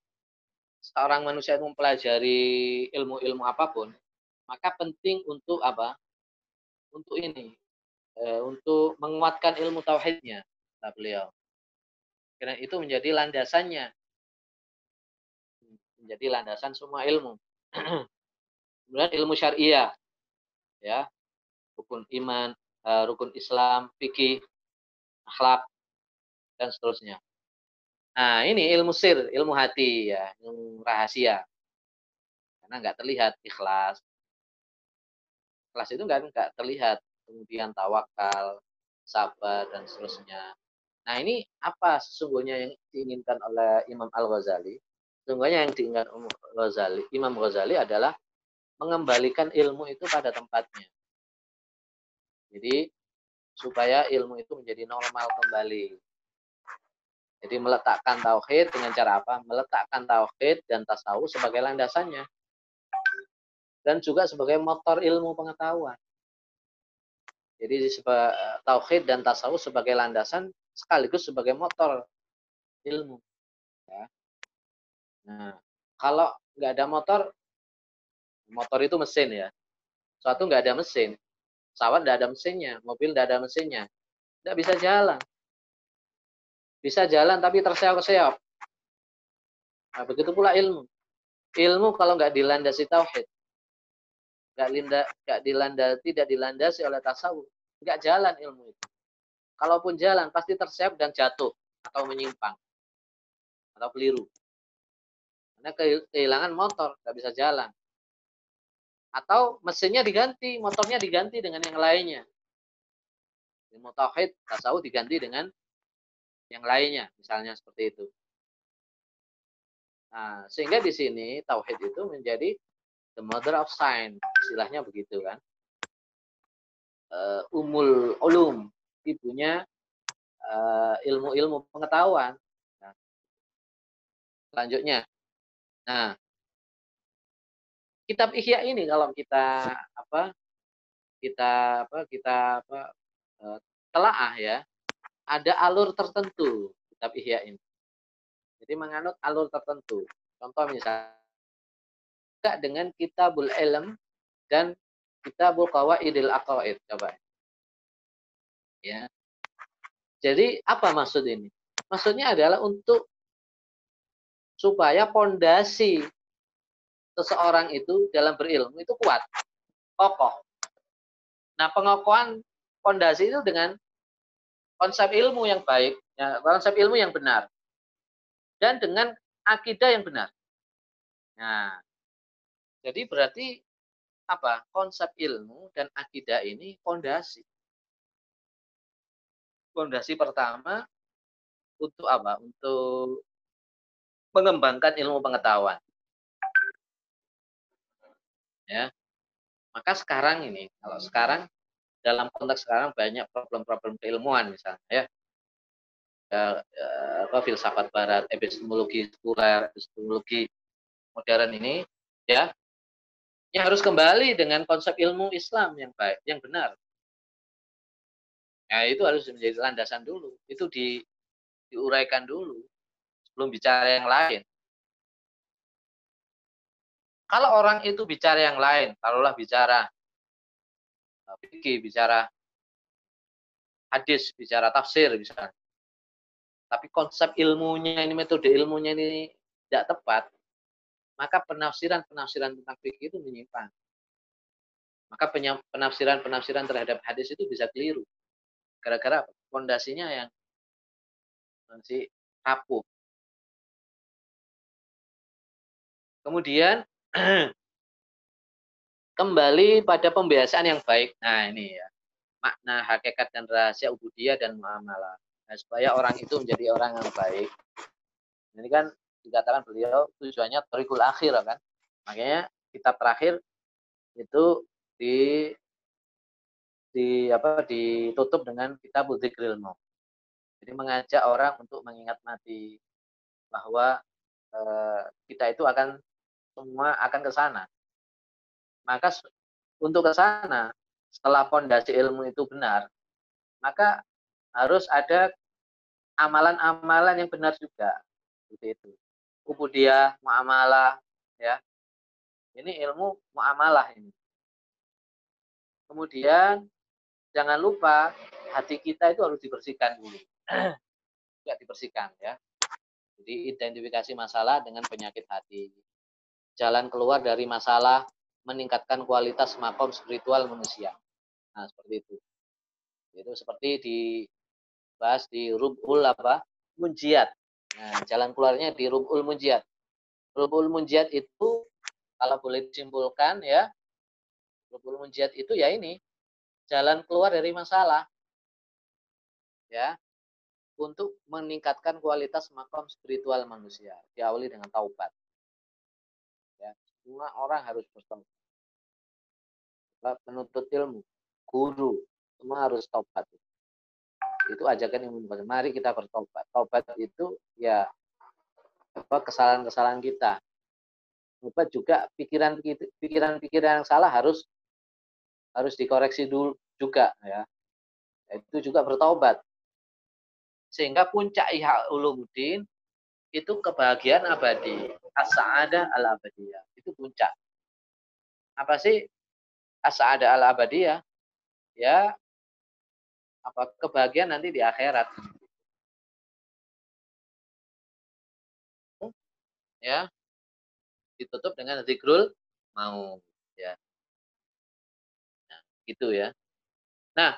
seorang manusia itu mempelajari ilmu-ilmu apa pun, maka penting untuk apa? Untuk ini, eh, untuk menguatkan ilmu tauhidnya, beliau. Karena itu menjadi landasannya, menjadi landasan semua ilmu. Kemudian ilmu syariah, ya, rukun iman, uh, rukun Islam, fikih, akhlak, dan seterusnya. Nah, ini ilmu sir, ilmu hati, ya, ilmu rahasia. Karena nggak terlihat ikhlas. Ikhlas itu nggak nggak terlihat. Kemudian tawakal, sabar, dan seterusnya. Nah, ini apa sesungguhnya yang diinginkan oleh Imam Al-Ghazali? Sesungguhnya yang diinginkan Ghazali, Imam Ghazali adalah mengembalikan ilmu itu pada tempatnya. Jadi supaya ilmu itu menjadi normal kembali. Jadi meletakkan tauhid dengan cara apa? Meletakkan tauhid dan tasawuf sebagai landasannya. Dan juga sebagai motor ilmu pengetahuan. Jadi tauhid dan tasawuf sebagai landasan sekaligus sebagai motor ilmu. Ya. Nah, kalau nggak ada motor, Motor itu mesin ya. Suatu nggak ada mesin. Pesawat nggak ada mesinnya. Mobil nggak ada mesinnya. Nggak bisa jalan. Bisa jalan tapi terseok-seok. Nah, begitu pula ilmu. Ilmu kalau nggak dilandasi tauhid, nggak linda, nggak dilanda, tidak dilandasi oleh tasawuf, nggak jalan ilmu itu. Kalaupun jalan pasti terseok dan jatuh atau menyimpang atau keliru. Karena kehilangan motor, nggak bisa jalan. Atau mesinnya diganti, motornya diganti dengan yang lainnya. Ilmu tauhid, tasawuf diganti dengan yang lainnya, misalnya seperti itu. Nah, sehingga di sini tauhid itu menjadi the mother of science, istilahnya begitu kan. Uh, umul ulum, ibunya uh, ilmu-ilmu pengetahuan. Nah, selanjutnya, nah kitab Ihya ini kalau kita apa kita apa kita apa eh, telaah ya ada alur tertentu kitab Ihya ini. Jadi menganut alur tertentu. Contoh misalnya dengan kitabul ilm dan kitabul qawaidil aqaid coba. Ya. Jadi apa maksud ini? Maksudnya adalah untuk supaya pondasi seseorang itu dalam berilmu itu kuat, kokoh. Nah, pengokohan fondasi itu dengan konsep ilmu yang baik, ya, konsep ilmu yang benar, dan dengan akidah yang benar. Nah, jadi berarti apa? Konsep ilmu dan akidah ini fondasi. Fondasi pertama untuk apa? Untuk mengembangkan ilmu pengetahuan ya. Maka sekarang ini kalau sekarang dalam konteks sekarang banyak problem-problem keilmuan misalnya ya, ya, ya apa filsafat barat epistemologi sekuler epistemologi modern ini ya yang harus kembali dengan konsep ilmu Islam yang baik yang benar. Ya itu harus menjadi landasan dulu. Itu di diuraikan dulu sebelum bicara yang lain kalau orang itu bicara yang lain, taruhlah bicara eh, fikih, bicara hadis, bicara tafsir misalnya. Tapi konsep ilmunya ini, metode ilmunya ini tidak tepat, maka penafsiran-penafsiran tentang fikih itu menyimpang. Maka penafsiran-penafsiran terhadap hadis itu bisa keliru. Gara-gara fondasinya yang masih rapuh. Kemudian kembali pada pembiasaan yang baik. Nah, ini ya. Makna hakikat dan rahasia ubudiyah dan muamalah. Nah, supaya orang itu menjadi orang yang baik. Ini kan dikatakan beliau tujuannya torikul akhir kan. Makanya kitab terakhir itu di di apa ditutup dengan kitab Dzikril. Jadi mengajak orang untuk mengingat mati bahwa e, kita itu akan semua akan ke sana. Maka untuk ke sana setelah pondasi ilmu itu benar, maka harus ada amalan-amalan yang benar juga. Seperti itu. Ubudiyah, muamalah, ya. Ini ilmu muamalah ini. Kemudian jangan lupa hati kita itu harus dibersihkan dulu. Tidak dibersihkan ya. Jadi identifikasi masalah dengan penyakit hati. Jalan keluar dari masalah meningkatkan kualitas makom spiritual manusia. Nah, seperti itu. Itu seperti dibahas di Rubul apa? Munjiat. Nah, jalan keluarnya di Rubul Munjiat. Rubul Munjiat itu kalau boleh disimpulkan ya, Rubul Munjiat itu ya ini jalan keluar dari masalah. Ya. Untuk meningkatkan kualitas makom spiritual manusia, diawali dengan taubat. Semua orang harus bertaubat. Penuntut ilmu, guru, semua harus taubat. Itu ajakan yang membuat. Mari kita bertobat. Taubat itu ya apa kesalahan-kesalahan kita. Taubat juga pikiran pikiran-pikiran yang salah harus harus dikoreksi dulu juga ya. Itu juga bertobat. Sehingga puncak Ihya Ulumuddin itu kebahagiaan abadi. As-sa'adah al-abadiyah. Itu puncak. Apa sih as-sa'adah al-abadiyah? Ya apa kebahagiaan nanti di akhirat. Ya. Ditutup dengan zikrul mau ya. Nah, gitu ya. Nah,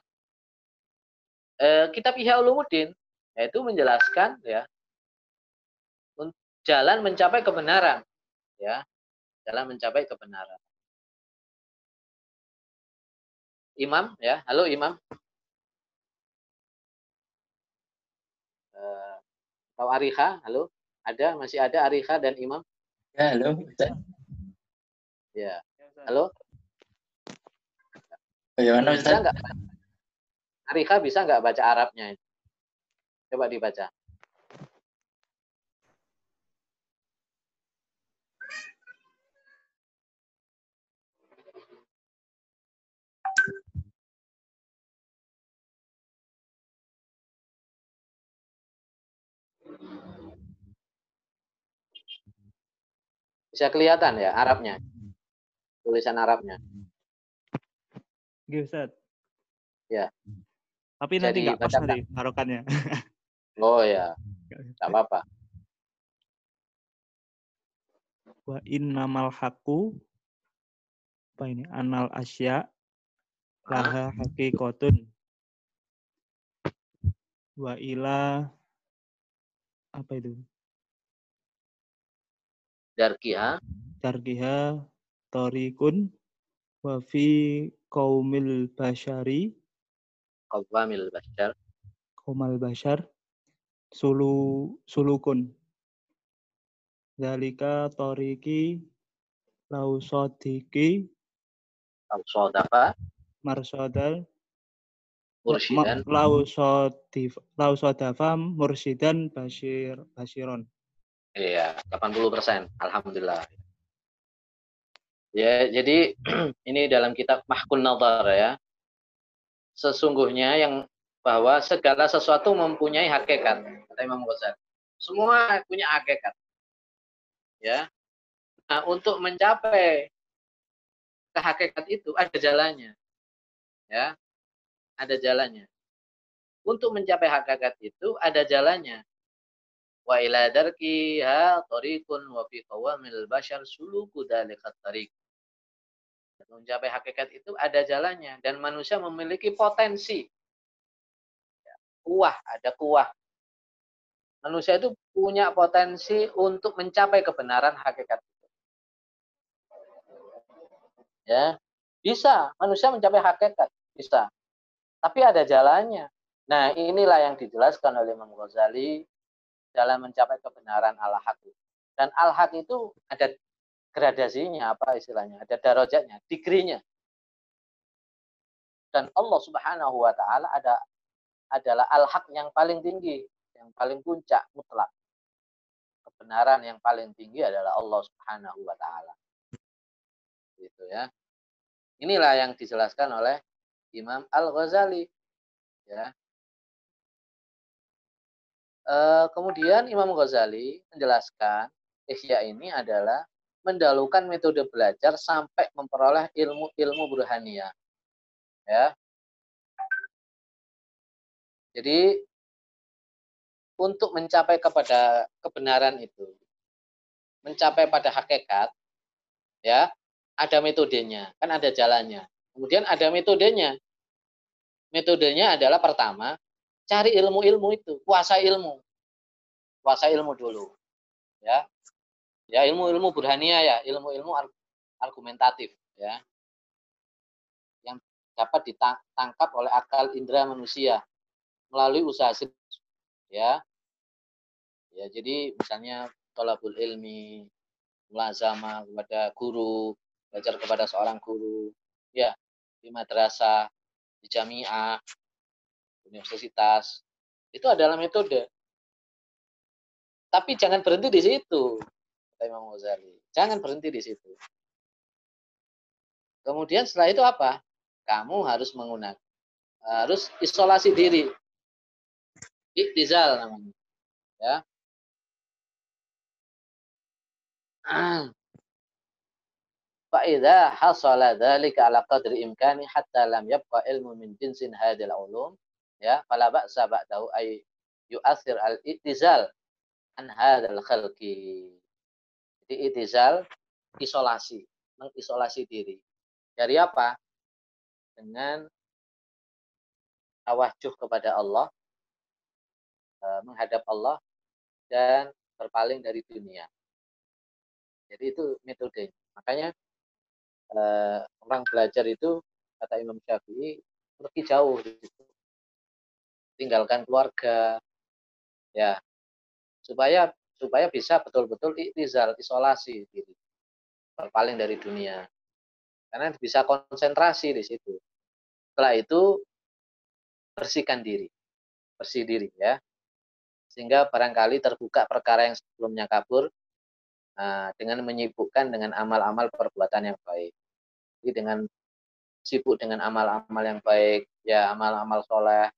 eh, kitab Ihya Ulumuddin yaitu menjelaskan ya jalan mencapai kebenaran ya. Jalan mencapai kebenaran. Imam ya. Halo Imam. Uh, atau Ariha halo. Ada? Masih ada Ariha dan Imam? Ya halo ya. Halo. Bagaimana Ustaz? Bisa nggak? Arika bisa nggak baca Arabnya? Coba dibaca. Bisa kelihatan ya Arabnya? Tulisan Arabnya. Oke, Ustaz. Ya. Tapi nanti nggak pas nanti harokannya. Oh ya. Nggak apa-apa. Wa innamal haku apa ini? Anal asya laha hakikotun. Wa ila apa itu? Darkiha. Darkiha torikun wa fi kaumil bashari. Qawamil bashar. Kaumal bashar. Sulu sulukun. Dalika toriki lausodiki Sodapa marsodal. Mursyidan. Lausodif lausodafa mursidan bashir bashiron Iya 80% Alhamdulillah Ya, jadi ini dalam kitab Mahkun Nazar ya. Sesungguhnya yang bahwa segala sesuatu mempunyai hakikat, kata Imam Ghazali. Semua punya hakikat. Ya. Nah, untuk mencapai ke hakikat itu ada jalannya. Ya. Ada jalannya. Untuk mencapai hakikat itu ada jalannya. Wa ila darkiha tariqun wa fi qawamil bashar suluku dalikat tariq. Mencapai hakikat itu ada jalannya dan manusia memiliki potensi. Ya, kuah ada kuah. Manusia itu punya potensi untuk mencapai kebenaran hakikat itu. Ya bisa. Manusia mencapai hakikat bisa. Tapi ada jalannya. Nah, inilah yang dijelaskan oleh Imam Ghazali dalam mencapai kebenaran al-haq. Dan al-haq itu ada gradasinya, apa istilahnya? Ada darajatnya, digrinya. Dan Allah Subhanahu wa taala ada adalah al-haq yang paling tinggi, yang paling puncak mutlak. Kebenaran yang paling tinggi adalah Allah Subhanahu wa taala. Gitu ya. Inilah yang dijelaskan oleh Imam Al-Ghazali. Ya. E, kemudian Imam Ghazali menjelaskan Ihya ini adalah mendalukan metode belajar sampai memperoleh ilmu-ilmu burhaniyah. Ya. Jadi untuk mencapai kepada kebenaran itu, mencapai pada hakikat, ya, ada metodenya, kan ada jalannya. Kemudian ada metodenya. Metodenya adalah pertama, cari ilmu-ilmu itu, kuasa ilmu. Kuasa ilmu dulu. Ya. Ya, ilmu-ilmu burhania ya, ilmu-ilmu argumentatif ya. Yang dapat ditangkap oleh akal indera manusia melalui usaha ya. Ya, jadi misalnya tolabul ilmi, mulazama kepada guru, belajar kepada seorang guru, ya di madrasah, di jamiah, universitas. Itu adalah metode. Tapi jangan berhenti di situ, kata Imam Ghazali. Jangan berhenti di situ. Kemudian setelah itu apa? Kamu harus menggunakan harus isolasi diri. Iktizal namanya. Ya. Faidah hasolah dhalika ala qadri imkani hatta lam yabqa ilmu min jinsin hadil ulum ya fala ba'sa ba'dahu ay yu'athir al-ittizal an hadzal khalqi. Jadi ittizal isolasi, mengisolasi diri. Dari apa? Dengan tawajuh kepada Allah, eh, menghadap Allah dan berpaling dari dunia. Jadi itu metodenya. Makanya uh, orang belajar itu kata Imam Syafi'i pergi jauh gitu. Tinggalkan keluarga. Ya supaya supaya bisa betul-betul iktizal isolasi diri. Berpaling dari dunia. Karena bisa konsentrasi di situ. Setelah itu bersihkan diri. Bersih diri ya. Sehingga barangkali terbuka perkara yang sebelumnya kabur nah, dengan menyibukkan dengan amal-amal perbuatan yang baik. Jadi dengan sibuk dengan amal-amal yang baik, ya amal-amal soleh,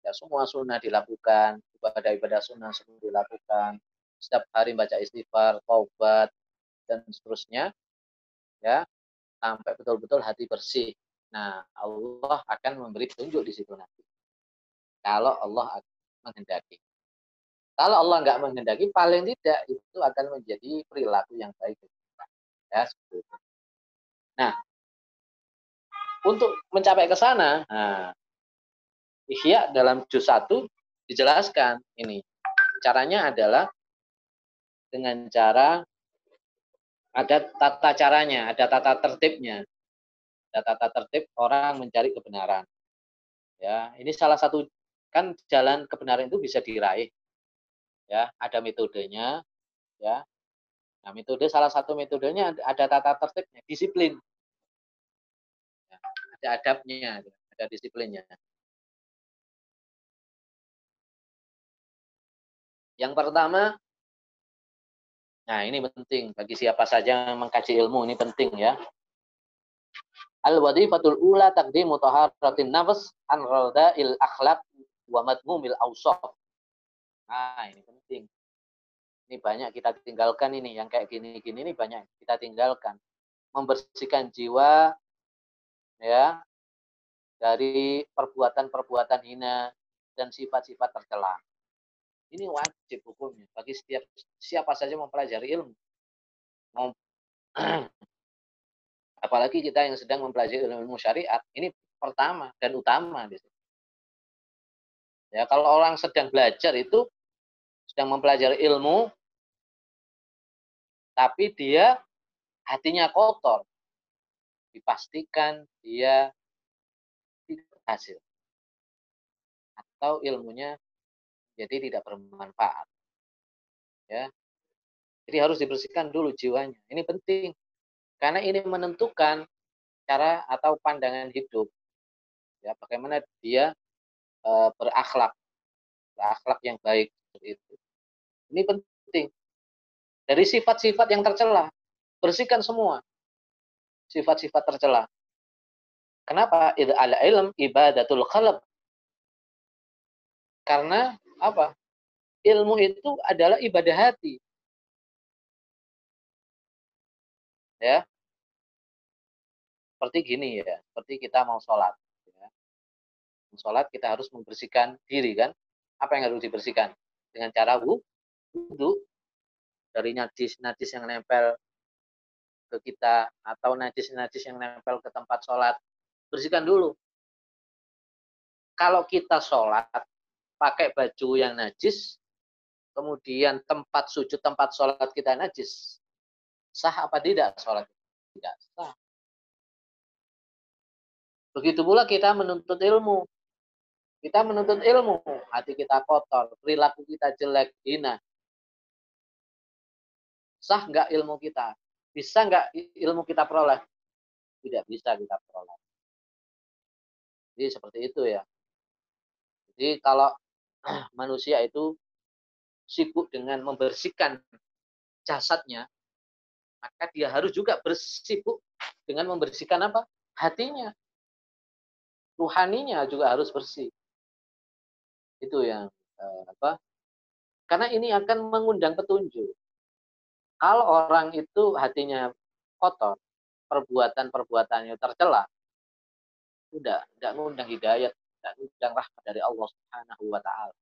ya semua sunnah dilakukan, ibadah-ibadah sunnah semua dilakukan, setiap hari baca istighfar, taubat, dan seterusnya, ya sampai betul-betul hati bersih. Nah, Allah akan memberi petunjuk di situ nanti. Kalau Allah menghendaki. Kalau Allah nggak menghendaki, paling tidak itu akan menjadi perilaku yang baik. Ya, seperti itu. Nah, untuk mencapai ke sana, nah, Ihya dalam juz 1 dijelaskan ini. Caranya adalah dengan cara ada tata caranya, ada tata tertibnya. Ada tata tertib orang mencari kebenaran. Ya, ini salah satu kan jalan kebenaran itu bisa diraih. Ya, ada metodenya, ya. Nah, metode salah satu metodenya ada tata tertibnya, disiplin ada adabnya, ada disiplinnya. Yang pertama, nah ini penting bagi siapa saja yang mengkaji ilmu ini penting ya. Al-wadifatul ula taqdimu taharatin nafs an il akhlaq wa madmumil awsaf. Nah, ini penting. Ini banyak kita tinggalkan ini yang kayak gini-gini ini banyak kita tinggalkan. Membersihkan jiwa ya dari perbuatan-perbuatan hina dan sifat-sifat tercela. Ini wajib hukumnya bagi setiap siapa saja mempelajari ilmu. Mau, apalagi kita yang sedang mempelajari ilmu syariat, ini pertama dan utama. Ya, kalau orang sedang belajar itu sedang mempelajari ilmu, tapi dia hatinya kotor, dipastikan dia tidak berhasil. atau ilmunya jadi tidak bermanfaat. Ya. Jadi harus dibersihkan dulu jiwanya. Ini penting. Karena ini menentukan cara atau pandangan hidup. Ya, bagaimana dia e, berakhlak. Berakhlak yang baik itu. Ini penting. Dari sifat-sifat yang tercela, bersihkan semua. Sifat-sifat tercela. Kenapa? Idza al ilm ibadatul qalb. Karena apa? Ilmu itu adalah ibadah hati. Ya. Seperti gini ya, seperti kita mau sholat. Ya. Sholat kita harus membersihkan diri kan. Apa yang harus dibersihkan? Dengan cara wudhu. Dari najis-najis yang nempel ke kita atau najis-najis yang nempel ke tempat sholat bersihkan dulu. Kalau kita sholat pakai baju yang najis, kemudian tempat sujud, tempat sholat kita najis, sah apa tidak sholat? Tidak sah. Begitu pula kita menuntut ilmu. Kita menuntut ilmu, hati kita kotor, perilaku kita jelek, hina. Sah nggak ilmu kita? Bisa nggak ilmu kita peroleh? Tidak bisa kita peroleh. Jadi seperti itu ya. Jadi kalau manusia itu sibuk dengan membersihkan jasadnya, maka dia harus juga bersibuk dengan membersihkan apa? Hatinya. Ruhaninya juga harus bersih. Itu yang eh, apa? Karena ini akan mengundang petunjuk. Kalau orang itu hatinya kotor, perbuatan-perbuatannya tercela, udah nggak ngundang hidayat, nggak ngundang rahmat dari Allah Subhanahu wa taala.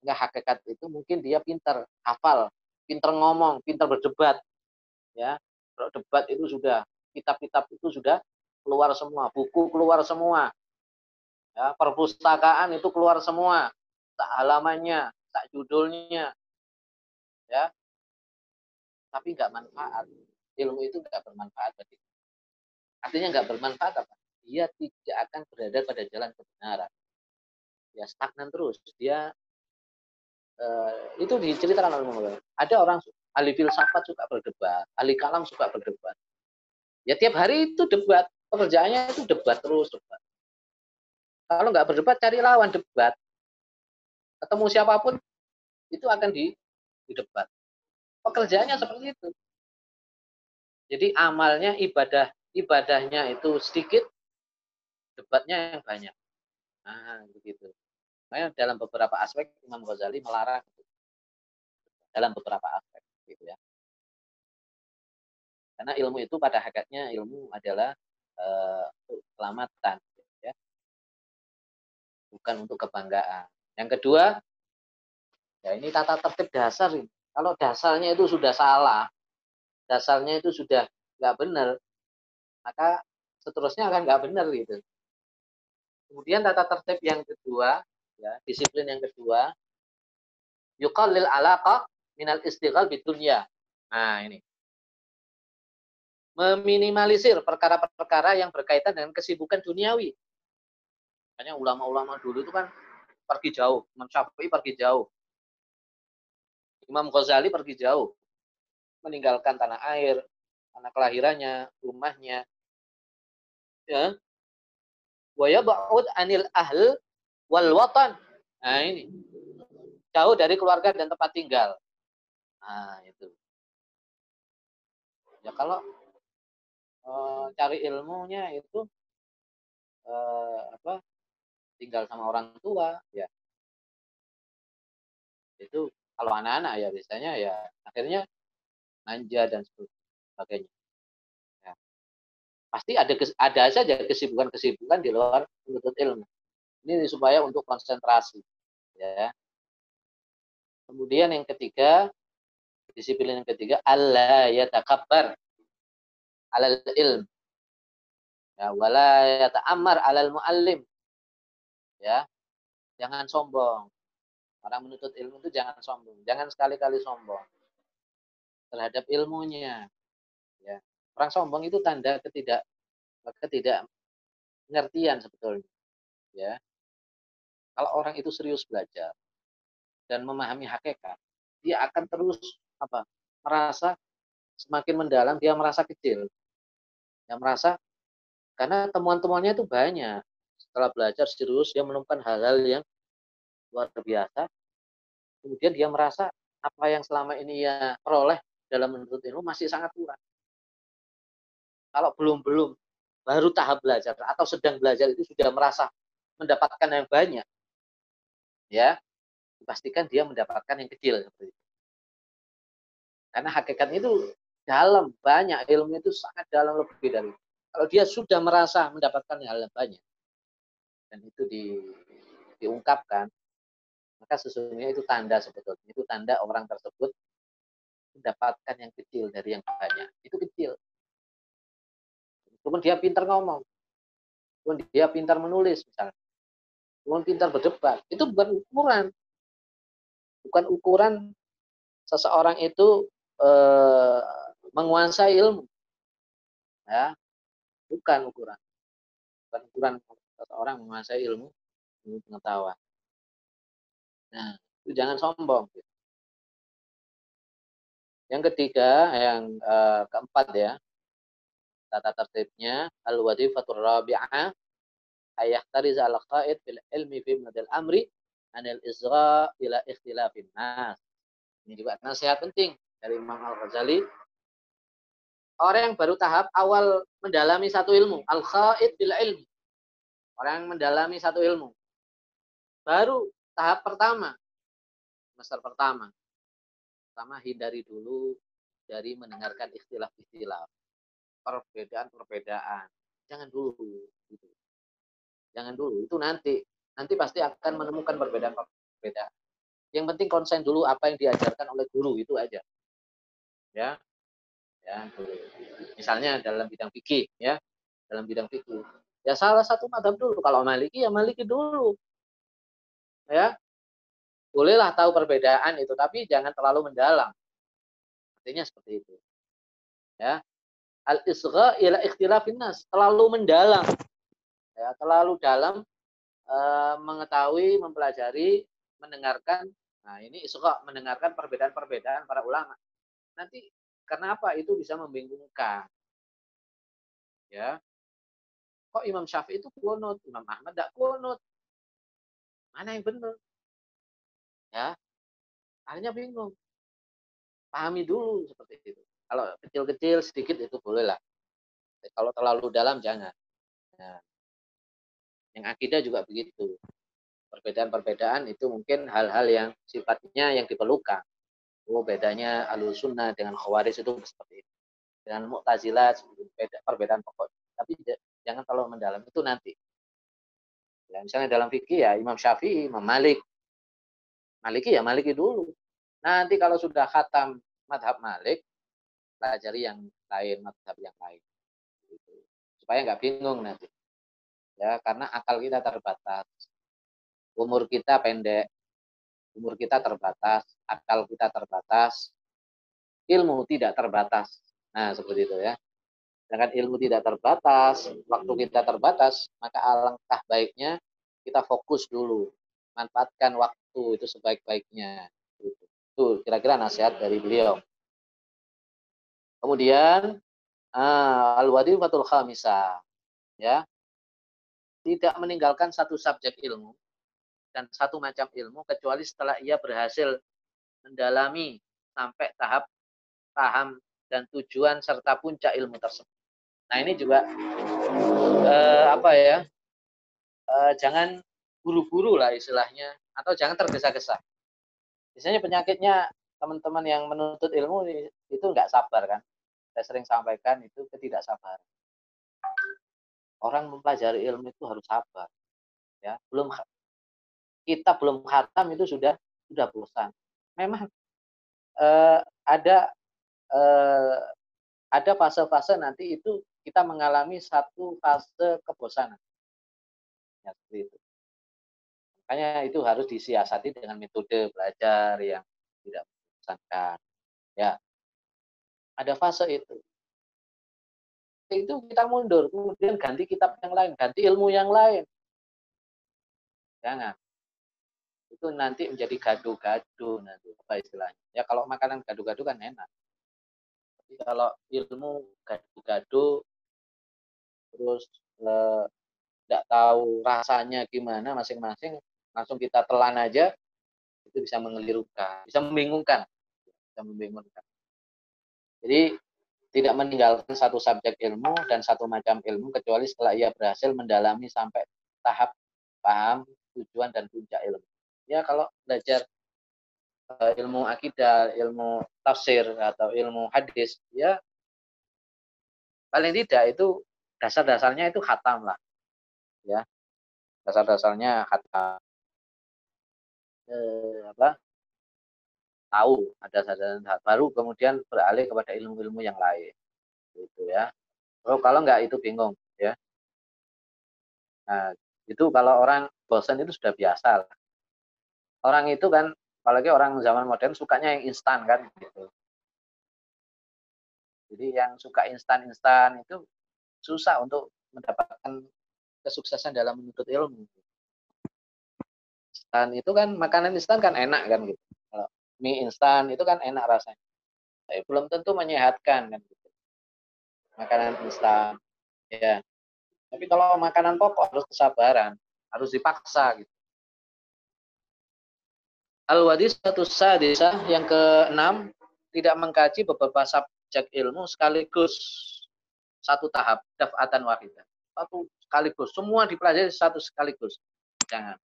Enggak hakikat itu mungkin dia pinter hafal, pinter ngomong, pinter berdebat. Ya. Kalau debat itu sudah kitab-kitab itu sudah keluar semua, buku keluar semua. Ya, perpustakaan itu keluar semua. Tak halamannya, tak judulnya. Ya. Tapi nggak manfaat. Ilmu itu nggak bermanfaat bagi Artinya nggak bermanfaat apa? Dia tidak akan berada pada jalan kebenaran. Ya stagnan terus. Dia uh, itu diceritakan oleh Muhammad. Ada orang ahli filsafat suka berdebat, ahli kalam suka berdebat. Ya tiap hari itu debat, pekerjaannya itu debat terus debat. Kalau nggak berdebat cari lawan debat. Ketemu siapa pun itu akan di, di debat. Pekerjaannya seperti itu. Jadi amalnya ibadah ibadahnya itu sedikit, debatnya yang banyak. Nah, begitu. Makanya dalam beberapa aspek Imam Ghazali melarang. Dalam beberapa aspek gitu ya. Karena ilmu itu pada hakikatnya ilmu adalah uh, keselamatan ya. Bukan untuk kebanggaan. Yang kedua, ya ini tata tertib dasar. Kalau dasarnya itu sudah salah, dasarnya itu sudah nggak benar, maka seterusnya akan nggak benar gitu. Kemudian tata tertib yang kedua, ya, disiplin yang kedua, yuqallil alaqa minal istighal bidunya. Nah, ini. Meminimalisir perkara-perkara yang berkaitan dengan kesibukan duniawi. Makanya ulama-ulama dulu itu kan pergi jauh, Imam Syafi'i pergi jauh. Imam Ghazali pergi jauh. Meninggalkan tanah air, tanah kelahirannya, rumahnya. Ya, wa yab'ud anil ahl wal watan. Nah ini. Jauh dari keluarga dan tempat tinggal. Nah, itu. Ya kalau e, cari ilmunya itu e, apa? tinggal sama orang tua ya. Itu kalau anak-anak ya biasanya ya akhirnya manja dan sebagainya pasti ada ada saja kesibukan-kesibukan di luar menuntut ilmu. Ini supaya untuk konsentrasi, ya. Kemudian yang ketiga, disiplin yang ketiga, Allah ya takabbar alal ilm. Ya, wala ta'ammar alal muallim. Ya. Jangan sombong. Orang menuntut ilmu itu jangan sombong. Jangan sekali-kali sombong terhadap ilmunya. Ya. Orang sombong itu tanda ketidak ketidak pengertian sebetulnya. Ya. Kalau orang itu serius belajar dan memahami hakikat, dia akan terus apa? merasa semakin mendalam dia merasa kecil. Dia merasa karena temuan-temuannya itu banyak. Setelah belajar serius dia menemukan hal-hal yang luar biasa. Kemudian dia merasa apa yang selama ini ia peroleh dalam menuntut ilmu masih sangat kurang. Kalau belum-belum, baru tahap belajar atau sedang belajar itu sudah merasa mendapatkan yang banyak, ya dipastikan dia mendapatkan yang kecil. Karena hakikatnya itu dalam banyak ilmu itu sangat dalam lebih dari itu. Kalau dia sudah merasa mendapatkan hal yang banyak dan itu di, diungkapkan, maka sesungguhnya itu tanda sebetulnya itu tanda orang tersebut mendapatkan yang kecil dari yang banyak. Itu kecil. Kemudian dia pintar ngomong. Kemudian dia pintar menulis misalnya. Kemudian pintar berdebat. Itu bukan ukuran. Bukan ukuran seseorang itu eh, menguasai ilmu. Ya. Bukan ukuran. Bukan ukuran seseorang menguasai ilmu, ilmu pengetahuan. Nah, itu jangan sombong. Gitu. Yang ketiga, yang uh, keempat ya, tata tertibnya al-wadifatur rabi'ah ayah tariz al-qaid fil ilmi fi madal amri anil izra ila ikhtilafin nas. Ini juga nasihat penting dari Imam Al-Ghazali. Orang yang baru tahap awal mendalami satu ilmu, al-qaid fil ilmi. Orang yang mendalami satu ilmu. Baru tahap pertama, semester pertama pertama hindari dulu dari mendengarkan istilah-istilah perbedaan-perbedaan jangan dulu gitu. jangan dulu itu nanti. Nanti pasti akan menemukan perbedaan-perbedaan yang penting konsen dulu apa yang diajarkan oleh guru itu aja. Ya. Ya misalnya dalam bidang fikih ya. Dalam bidang fikih. Ya salah satu madhab dulu. Kalau maliki ya maliki dulu. Ya. Bolehlah tahu perbedaan itu, tapi jangan terlalu mendalam. Artinya seperti itu. Ya. Al-isgha ila ikhtilafin nas, terlalu mendalam. Ya, terlalu dalam e, mengetahui, mempelajari, mendengarkan. Nah, ini isgha mendengarkan perbedaan-perbedaan para ulama. Nanti kenapa itu bisa membingungkan? Ya. Kok Imam Syafi'i itu kunut, Imam Ahmad tidak kunut? Mana yang benar? ya akhirnya bingung pahami dulu seperti itu kalau kecil-kecil sedikit itu boleh lah kalau terlalu dalam jangan. Ya. yang akidah juga begitu. Perbedaan-perbedaan itu mungkin hal-hal yang sifatnya yang diperlukan. Oh bedanya alul sunnah dengan khawaris itu seperti itu. Dengan mu'tazilah perbedaan pokok. Tapi jangan terlalu mendalam. Itu nanti. Ya, misalnya dalam fikih ya Imam Syafi'i Imam Malik. Maliki ya Maliki dulu. Nanti kalau sudah khatam madhab Malik, pelajari yang lain, madhab yang lain. Gitu. Supaya nggak bingung nanti. Ya, karena akal kita terbatas. Umur kita pendek. Umur kita terbatas. Akal kita terbatas. Ilmu tidak terbatas. Nah, seperti itu ya. Dengan ilmu tidak terbatas, waktu kita terbatas, maka alangkah baiknya kita fokus dulu manfaatkan waktu itu sebaik-baiknya. Itu kira-kira nasihat dari beliau. Kemudian ah, al-wadifatul khamisa ya. Tidak meninggalkan satu subjek ilmu dan satu macam ilmu kecuali setelah ia berhasil mendalami sampai tahap paham dan tujuan serta puncak ilmu tersebut. Nah ini juga eh, apa ya? Eh, jangan buru-buru lah istilahnya atau jangan tergesa-gesa. Biasanya penyakitnya teman-teman yang menuntut ilmu itu nggak sabar kan. Saya sering sampaikan itu ketidaksabaran. Orang mempelajari ilmu itu harus sabar. Ya, belum kita belum khatam itu sudah sudah bosan. Memang eh, ada eh, ada fase-fase nanti itu kita mengalami satu fase kebosanan. Ya, itu. Makanya itu harus disiasati dengan metode belajar yang tidak Ya. Ada fase itu. Itu kita mundur, kemudian ganti kitab yang lain, ganti ilmu yang lain. Jangan. itu nanti menjadi gaduh-gaduh nanti apa istilahnya. Ya kalau makanan gaduh-gaduh kan enak. Tapi kalau ilmu gaduh-gaduh terus tidak eh, tahu rasanya gimana masing-masing langsung kita telan aja itu bisa mengelirukan, bisa membingungkan, bisa membingungkan. Jadi tidak meninggalkan satu subjek ilmu dan satu macam ilmu kecuali setelah ia berhasil mendalami sampai tahap paham tujuan dan puncak ilmu ya kalau belajar uh, ilmu akidah, ilmu tafsir atau ilmu hadis, ya paling tidak itu dasar-dasarnya itu khatam lah. Ya. Dasar-dasarnya khatam. Eh, apa? Tahu ada dasar baru kemudian beralih kepada ilmu-ilmu yang lain. Gitu ya. Oh, kalau enggak itu bingung ya. Nah, itu kalau orang bosan itu sudah biasa orang itu kan apalagi orang zaman modern sukanya yang instan kan gitu. Jadi yang suka instan-instan itu susah untuk mendapatkan kesuksesan dalam menuntut ilmu. Instan itu kan makanan instan kan enak kan gitu. Mie instan itu kan enak rasanya. Tapi belum tentu menyehatkan kan gitu. Makanan instan ya. Tapi kalau makanan pokok harus kesabaran, harus dipaksa gitu. Al-wadis satu sadisah yang keenam tidak mengkaji beberapa subjek ilmu sekaligus satu tahap dafatan wahidah. Satu sekaligus, semua dipelajari satu sekaligus. Jangan.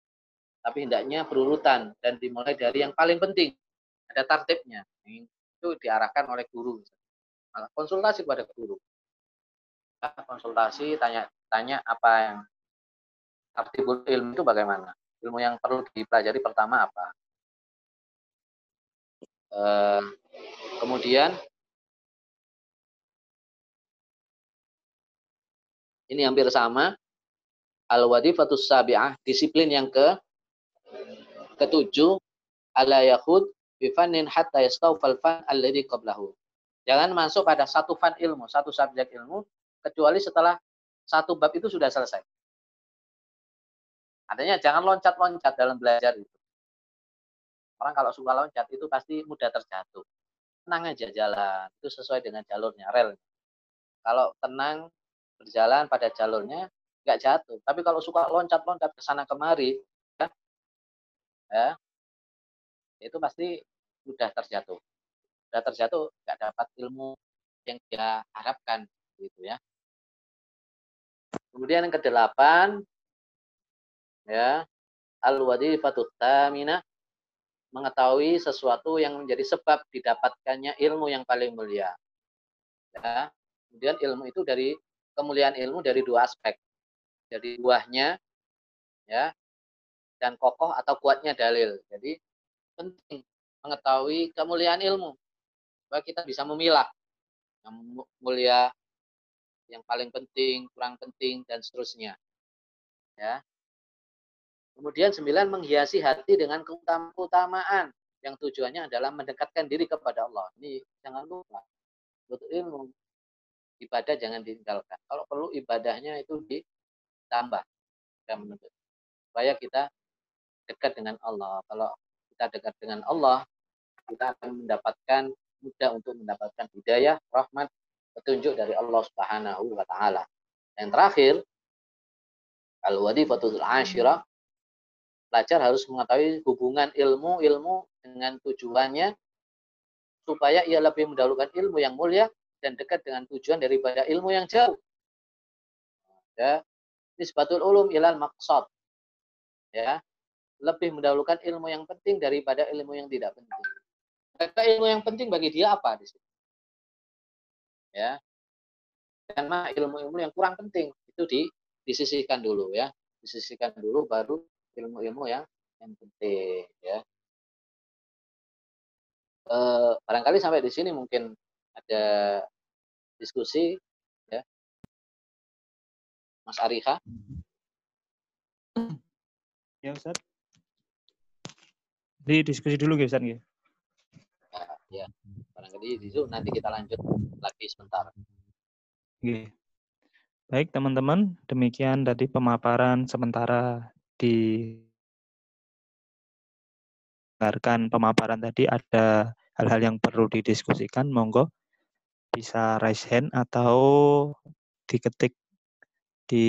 Tapi hendaknya berurutan dan dimulai dari yang paling penting. Ada tartibnya. Itu diarahkan oleh guru. Konsultasi kepada guru. Konsultasi, tanya tanya apa yang tartibul ilmu itu bagaimana. Ilmu yang perlu dipelajari pertama apa Eh, kemudian ini hampir sama. Al-wadifatus sabi'ah, disiplin yang ke ketujuh, ala yahud bifanin hatta yastawfal fan alladhi qablahu. Jangan masuk pada satu fan ilmu, satu subjek ilmu, kecuali setelah satu bab itu sudah selesai. Artinya jangan loncat-loncat dalam belajar itu. Orang kalau suka loncat itu pasti mudah terjatuh. Tenang aja jalan, itu sesuai dengan jalurnya, rel. Kalau tenang berjalan pada jalurnya, nggak jatuh. Tapi kalau suka loncat-loncat ke sana kemari, ya, ya, itu pasti mudah terjatuh. Mudah terjatuh, nggak dapat ilmu yang dia harapkan, gitu ya. Kemudian yang kedelapan, ya, al-wadifatut tamina mengetahui sesuatu yang menjadi sebab didapatkannya ilmu yang paling mulia. Ya. Kemudian ilmu itu dari kemuliaan ilmu dari dua aspek. Jadi buahnya ya dan kokoh atau kuatnya dalil. Jadi penting mengetahui kemuliaan ilmu supaya kita bisa memilah yang mulia, yang paling penting, kurang penting dan seterusnya. Ya. Kemudian sembilan menghiasi hati dengan keutamaan yang tujuannya adalah mendekatkan diri kepada Allah. Ini jangan lupa. Butuh ilmu. Ibadah jangan ditinggalkan. Kalau perlu ibadahnya itu ditambah. Supaya kita dekat dengan Allah. Kalau kita dekat dengan Allah, kita akan mendapatkan mudah untuk mendapatkan hidayah, rahmat, petunjuk dari Allah Subhanahu wa taala. Yang terakhir, al-wadifatul asyirah Pelajar harus mengetahui hubungan ilmu-ilmu dengan tujuannya supaya ia lebih mendahulukan ilmu yang mulia dan dekat dengan tujuan daripada ilmu yang jauh. Ya. Nisbatul ulum ilal maksud. Ya. Lebih mendahulukan ilmu yang penting daripada ilmu yang tidak penting. Maka ilmu yang penting bagi dia apa di sini? Ya. Karena ilmu-ilmu yang kurang penting itu di disisihkan dulu ya. Disisihkan dulu baru ilmu-ilmu yang yang penting ya. E, barangkali sampai di sini mungkin ada diskusi ya. Mas Ariha. Ya Ustaz. Di diskusi dulu ya Ustaz ya. Ya, barangkali itu nanti kita lanjut lagi sebentar. Oke. Baik teman-teman, demikian tadi pemaparan sementara di mendengarkan pemaparan tadi ada hal-hal yang perlu didiskusikan, monggo bisa raise hand atau diketik di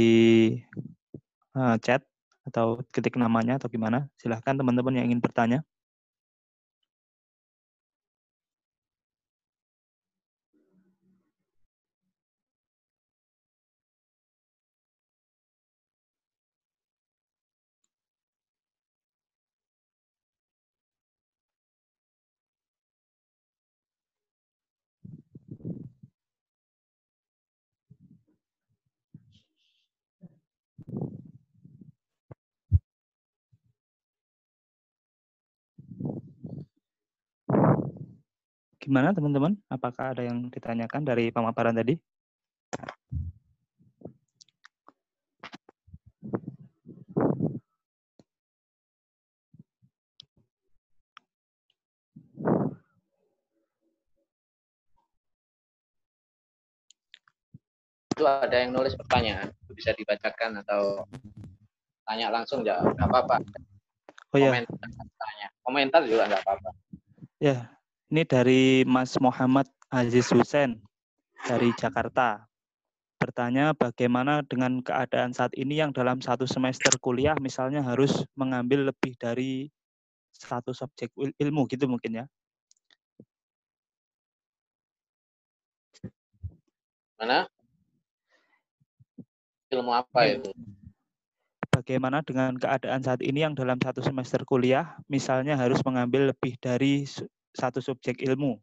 uh, chat atau ketik namanya atau gimana. Silahkan teman-teman yang ingin bertanya. Gimana teman-teman? Apakah ada yang ditanyakan dari pemaparan tadi? Itu ada yang nulis pertanyaan, bisa dibacakan atau tanya langsung ya nggak apa-apa. Oh ya. Komentar, tanya. Komentar juga nggak apa-apa. Ya, ini dari Mas Muhammad Aziz Hussein dari Jakarta. Bertanya bagaimana dengan keadaan saat ini yang dalam satu semester kuliah misalnya harus mengambil lebih dari satu subjek ilmu gitu mungkin ya. Mana? Ilmu apa itu? Bagaimana dengan keadaan saat ini yang dalam satu semester kuliah misalnya harus mengambil lebih dari satu subjek ilmu.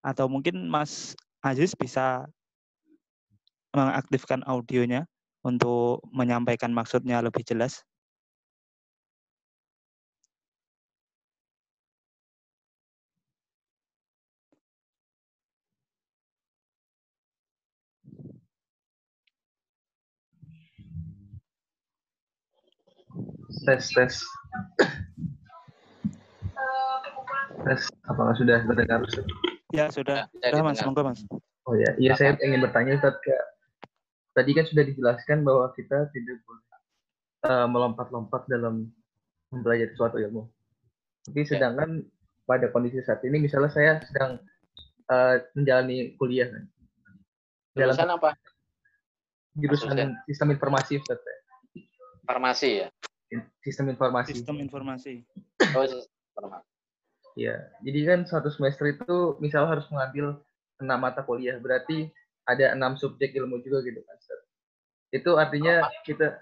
Atau mungkin Mas Aziz bisa mengaktifkan audionya untuk menyampaikan maksudnya lebih jelas. tes tes Tes, apakah sudah terdengar Ustaz? Ya, sudah. Ya, sudah Mas, monggo Mas. Oh ya, iya saya ingin bertanya Ustaz ke tadi kan sudah dijelaskan bahwa kita tidak boleh uh, melompat-lompat dalam mempelajari suatu ilmu. Tapi ya. sedangkan pada kondisi saat ini misalnya saya sedang uh, menjalani kuliah kan. Jurusan apa? Jurusan Maksudnya? sistem informasi Ustaz. Farmasi ya? Sistem informasi. Sistem informasi. Oh, sistem informasi. Ya, jadi kan satu semester itu misal harus mengambil enam mata kuliah, berarti ada enam subjek ilmu juga gitu kan, Sir. Itu artinya oh, kita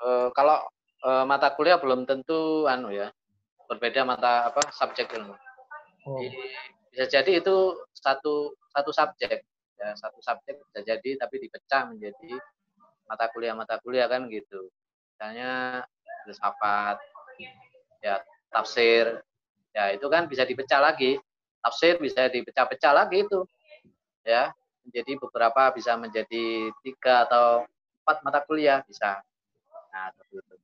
uh, kalau uh, mata kuliah belum tentu anu ya, berbeda mata apa subjek ilmu. Oh. Jadi, bisa jadi itu satu satu subjek ya satu subjek bisa jadi tapi dipecah menjadi mata kuliah mata kuliah kan gitu misalnya filsafat ya tafsir ya itu kan bisa dipecah lagi. Tafsir bisa dipecah-pecah lagi itu. Ya menjadi beberapa bisa menjadi tiga atau empat mata kuliah bisa. Nah itu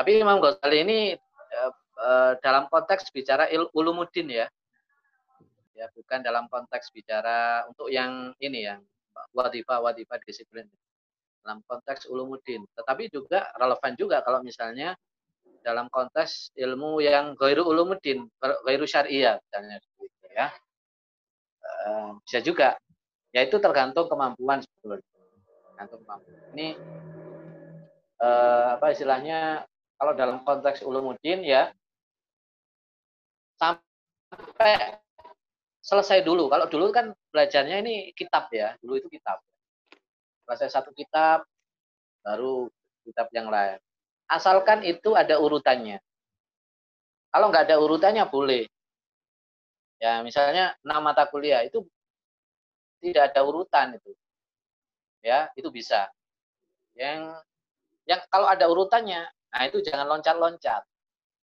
tapi Imam Ghazali ini eh, eh, dalam konteks bicara il ulumuddin ya. Ya bukan dalam konteks bicara untuk yang ini ya wadifah wadifah disiplin. Dalam konteks ulumuddin. Tetapi juga relevan juga kalau misalnya dalam konteks ilmu yang gairu ulumuddin, gairu syariah misalnya ya. Eh, bisa juga. Ya itu tergantung kemampuan sebetulnya. Tergantung kemampuan. Ini uh, apa istilahnya kalau dalam konteks ulumuddin ya sampai selesai dulu. Kalau dulu kan belajarnya ini kitab ya, dulu itu kitab. Selesai satu kitab, baru kitab yang lain asalkan itu ada urutannya. Kalau nggak ada urutannya boleh. Ya misalnya enam mata kuliah itu tidak ada urutan itu, ya itu bisa. Yang yang kalau ada urutannya, nah itu jangan loncat-loncat.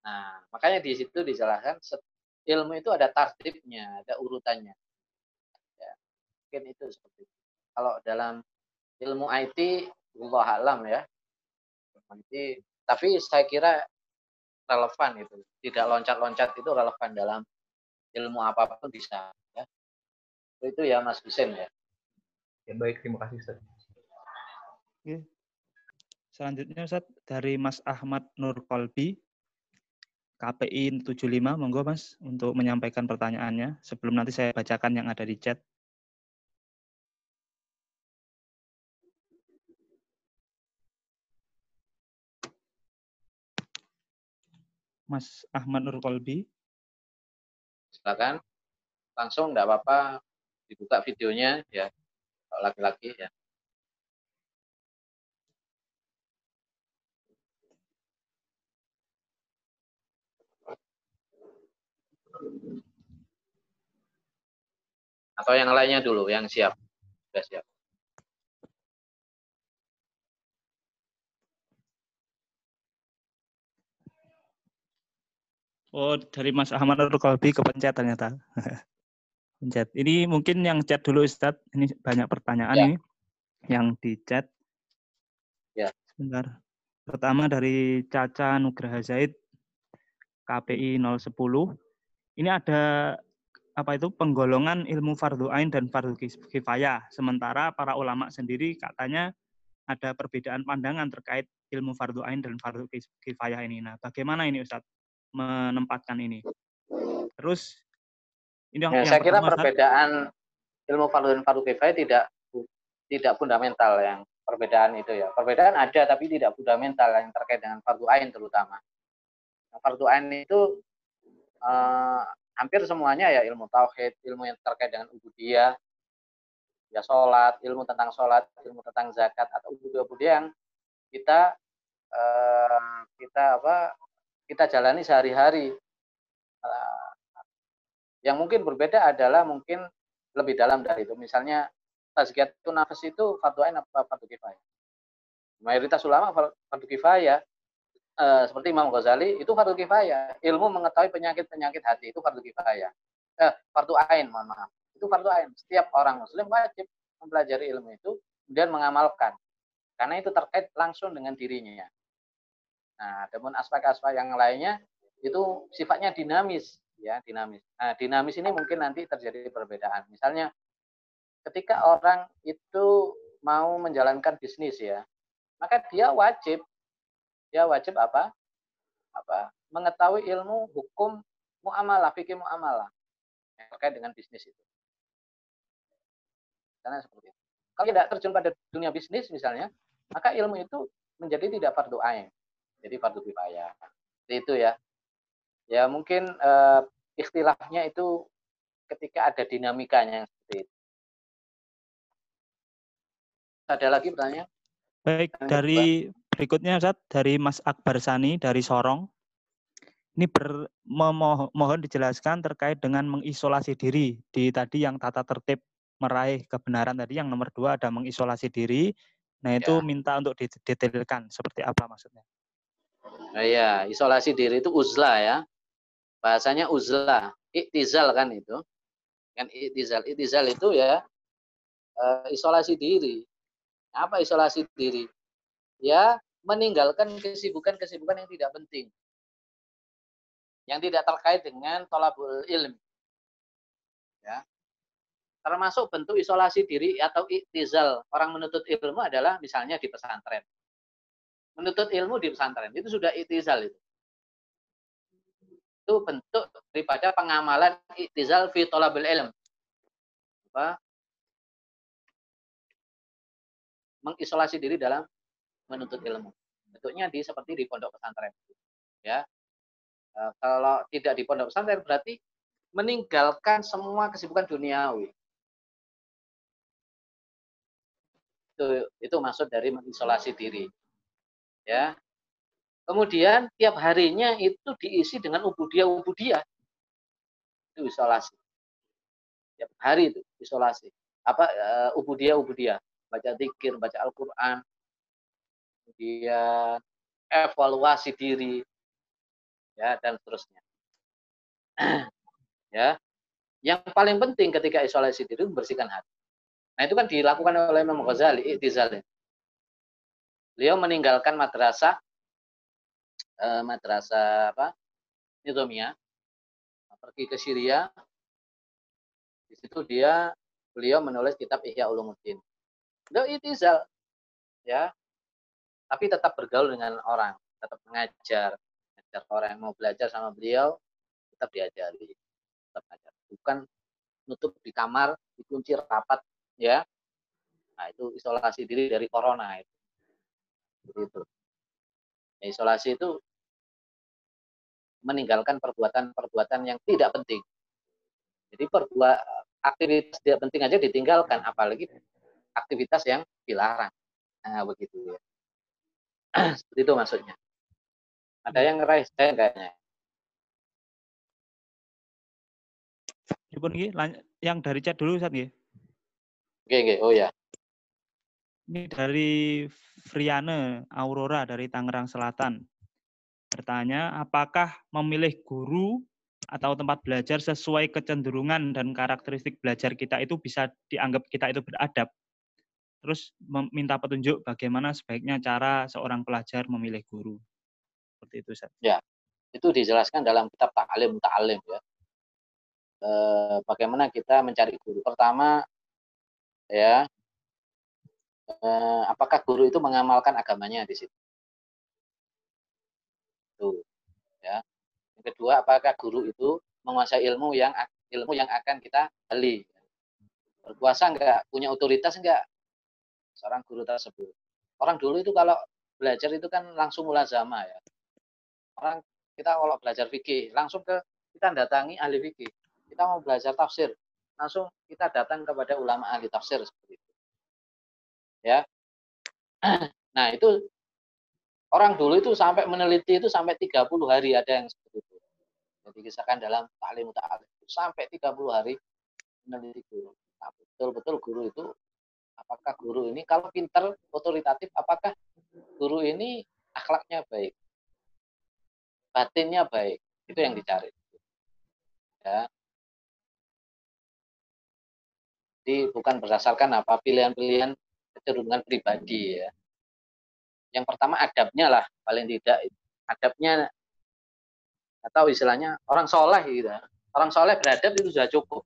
Nah makanya di situ dijelaskan ilmu itu ada tartibnya, ada urutannya. Ya, mungkin itu seperti itu. Kalau dalam ilmu IT, Allah alam ya. Nanti tapi saya kira relevan itu. Tidak loncat-loncat itu relevan dalam ilmu apa pun bisa. Ya. Itu ya Mas Husin ya. Ya baik, terima kasih Ustaz. Oke. Selanjutnya Ustaz dari Mas Ahmad Nur Kolbi. KPI 75, monggo Mas untuk menyampaikan pertanyaannya sebelum nanti saya bacakan yang ada di chat. Mas Ahmad Nur Kolbi. Silakan. Langsung enggak apa-apa dibuka videonya ya. Laki-laki ya. Atau yang lainnya dulu, yang siap. Sudah siap. Oh, dari Mas Ahmad Nur Kalbi kepencet ternyata. Pencet. Ini mungkin yang chat dulu Ustadz. Ini banyak pertanyaan ya. ini yang di chat. Ya. Sebentar. Pertama dari Caca Nugraha Zaid, KPI 010. Ini ada apa itu penggolongan ilmu fardu ain dan fardu kifayah. Sementara para ulama sendiri katanya ada perbedaan pandangan terkait ilmu fardu ain dan fardu kifayah ini. Nah, bagaimana ini Ustadz menempatkan ini? Terus ini yang, ya, yang saya kira perbedaan ilmu fardu dan fardu kifayah tidak tidak fundamental yang perbedaan itu ya. Perbedaan ada tapi tidak fundamental yang terkait dengan fardu ain terutama. Yang fardu ain itu eh, hampir semuanya ya ilmu tauhid, ilmu yang terkait dengan ubudiyah, ya sholat, ilmu tentang sholat, ilmu tentang zakat atau ubudiyah-ubudiyah yang kita eh, kita apa kita jalani sehari-hari. Eh, yang mungkin berbeda adalah mungkin lebih dalam dari itu. Misalnya tazkiyatun nafas itu fardu ain apa fardu kifayah. Mayoritas ulama fardu kifayah uh, seperti Imam Ghazali itu fardu kifayah. Ilmu mengetahui penyakit-penyakit hati itu fardu kifayah. Eh, fardu ain, mohon maaf. Itu fardu ain. Setiap orang muslim wajib mempelajari ilmu itu kemudian mengamalkan. Karena itu terkait langsung dengan dirinya. Nah, namun aspek-aspek yang lainnya itu sifatnya dinamis, ya, dinamis. Nah, dinamis ini mungkin nanti terjadi perbedaan. Misalnya ketika orang itu mau menjalankan bisnis ya, maka dia wajib dia wajib apa? Apa? Mengetahui ilmu hukum muamalah, fikih muamalah yang terkait dengan bisnis itu. Karena seperti itu. Kalau tidak terjun pada dunia bisnis misalnya, maka ilmu itu menjadi tidak fardu ain. Jadi fardu kifayah. Itu ya. Ya mungkin eh, ikhtilafnya itu ketika ada dinamikanya seperti itu. Ada lagi pertanyaan? Baik, dari Berikutnya Ustaz dari Mas Akbar Sani dari Sorong. Ini ber, mohon dijelaskan terkait dengan mengisolasi diri di tadi yang tata tertib meraih kebenaran tadi yang nomor dua ada mengisolasi diri. Nah itu ya. minta untuk didetailkan seperti apa maksudnya? Nah, ya, isolasi diri itu uzlah ya. Bahasanya uzlah, iktizal kan itu. Kan iktizal, iktizal itu ya uh, isolasi diri. Apa isolasi diri? ya meninggalkan kesibukan-kesibukan yang tidak penting. Yang tidak terkait dengan tolabul ilm. Ya. Termasuk bentuk isolasi diri atau iktizal orang menuntut ilmu adalah misalnya di pesantren. Menuntut ilmu di pesantren itu sudah iktizal itu. Itu bentuk daripada pengamalan iktizal fi tolabul ilm. Apa? Mengisolasi diri dalam menuntut ilmu. Bentuknya di seperti di pondok pesantren. Ya. E, kalau tidak di pondok pesantren berarti meninggalkan semua kesibukan duniawi. Itu itu maksud dari mengisolasi diri. Ya. Kemudian tiap harinya itu diisi dengan ubudiah-ubudiah. Itu isolasi. Tiap hari itu isolasi. Apa uh, ubudiah-ubudiah? Baca zikir, baca Al-Qur'an, kemudian evaluasi diri, ya dan seterusnya. ya, yang paling penting ketika isolasi diri membersihkan hati. Nah itu kan dilakukan oleh Imam Ghazali, iktizal. Beliau meninggalkan madrasah, eh, madrasah apa, Nizamiyah, pergi ke Syria. Di situ dia beliau menulis kitab Ihya Ulumuddin. Beliau itizal, ya tapi tetap bergaul dengan orang, tetap mengajar, belajar. Orang yang mau belajar sama beliau, tetap diajari. Tetap ajar. Bukan nutup di kamar, dikunci rapat, ya. Nah, itu isolasi diri dari corona itu. Begitu. Ya, isolasi itu meninggalkan perbuatan-perbuatan yang tidak penting. Jadi perbuat aktivitas tidak penting aja ditinggalkan, apalagi aktivitas yang dilarang. Nah, begitu ya. Seperti itu maksudnya. Ada yang ngeraih saya kayaknya. yang dari chat dulu Ustaz nggih. Oke, oke. Oh ya. Ini dari Friane Aurora dari Tangerang Selatan. Bertanya, apakah memilih guru atau tempat belajar sesuai kecenderungan dan karakteristik belajar kita itu bisa dianggap kita itu beradab? Terus meminta petunjuk bagaimana sebaiknya cara seorang pelajar memilih guru. Seperti itu, Ustaz. Ya, itu dijelaskan dalam kitab Ta'alim Ta'alim ya. E, bagaimana kita mencari guru. Pertama, ya, e, apakah guru itu mengamalkan agamanya di situ? Tuh, ya. Yang kedua, apakah guru itu menguasai ilmu yang ilmu yang akan kita beli? Berkuasa enggak? Punya otoritas enggak? Seorang guru tersebut. Orang dulu itu kalau belajar itu kan langsung mulazama ya orang kita kalau belajar fikih langsung ke kita datangi ahli fikih. Kita mau belajar tafsir, langsung kita datang kepada ulama ahli tafsir seperti itu. Ya. Nah, itu orang dulu itu sampai meneliti itu sampai 30 hari ada yang seperti itu. Jadi kisahkan dalam ta'lim ta'alim sampai 30 hari meneliti guru. Nah, betul-betul guru itu apakah guru ini kalau pinter otoritatif apakah guru ini akhlaknya baik batinnya baik itu yang dicari ya jadi bukan berdasarkan apa pilihan-pilihan kecenderungan pribadi ya. Yang pertama adabnya lah paling tidak. Adabnya atau istilahnya orang soleh gitu. Orang soleh beradab itu sudah cukup.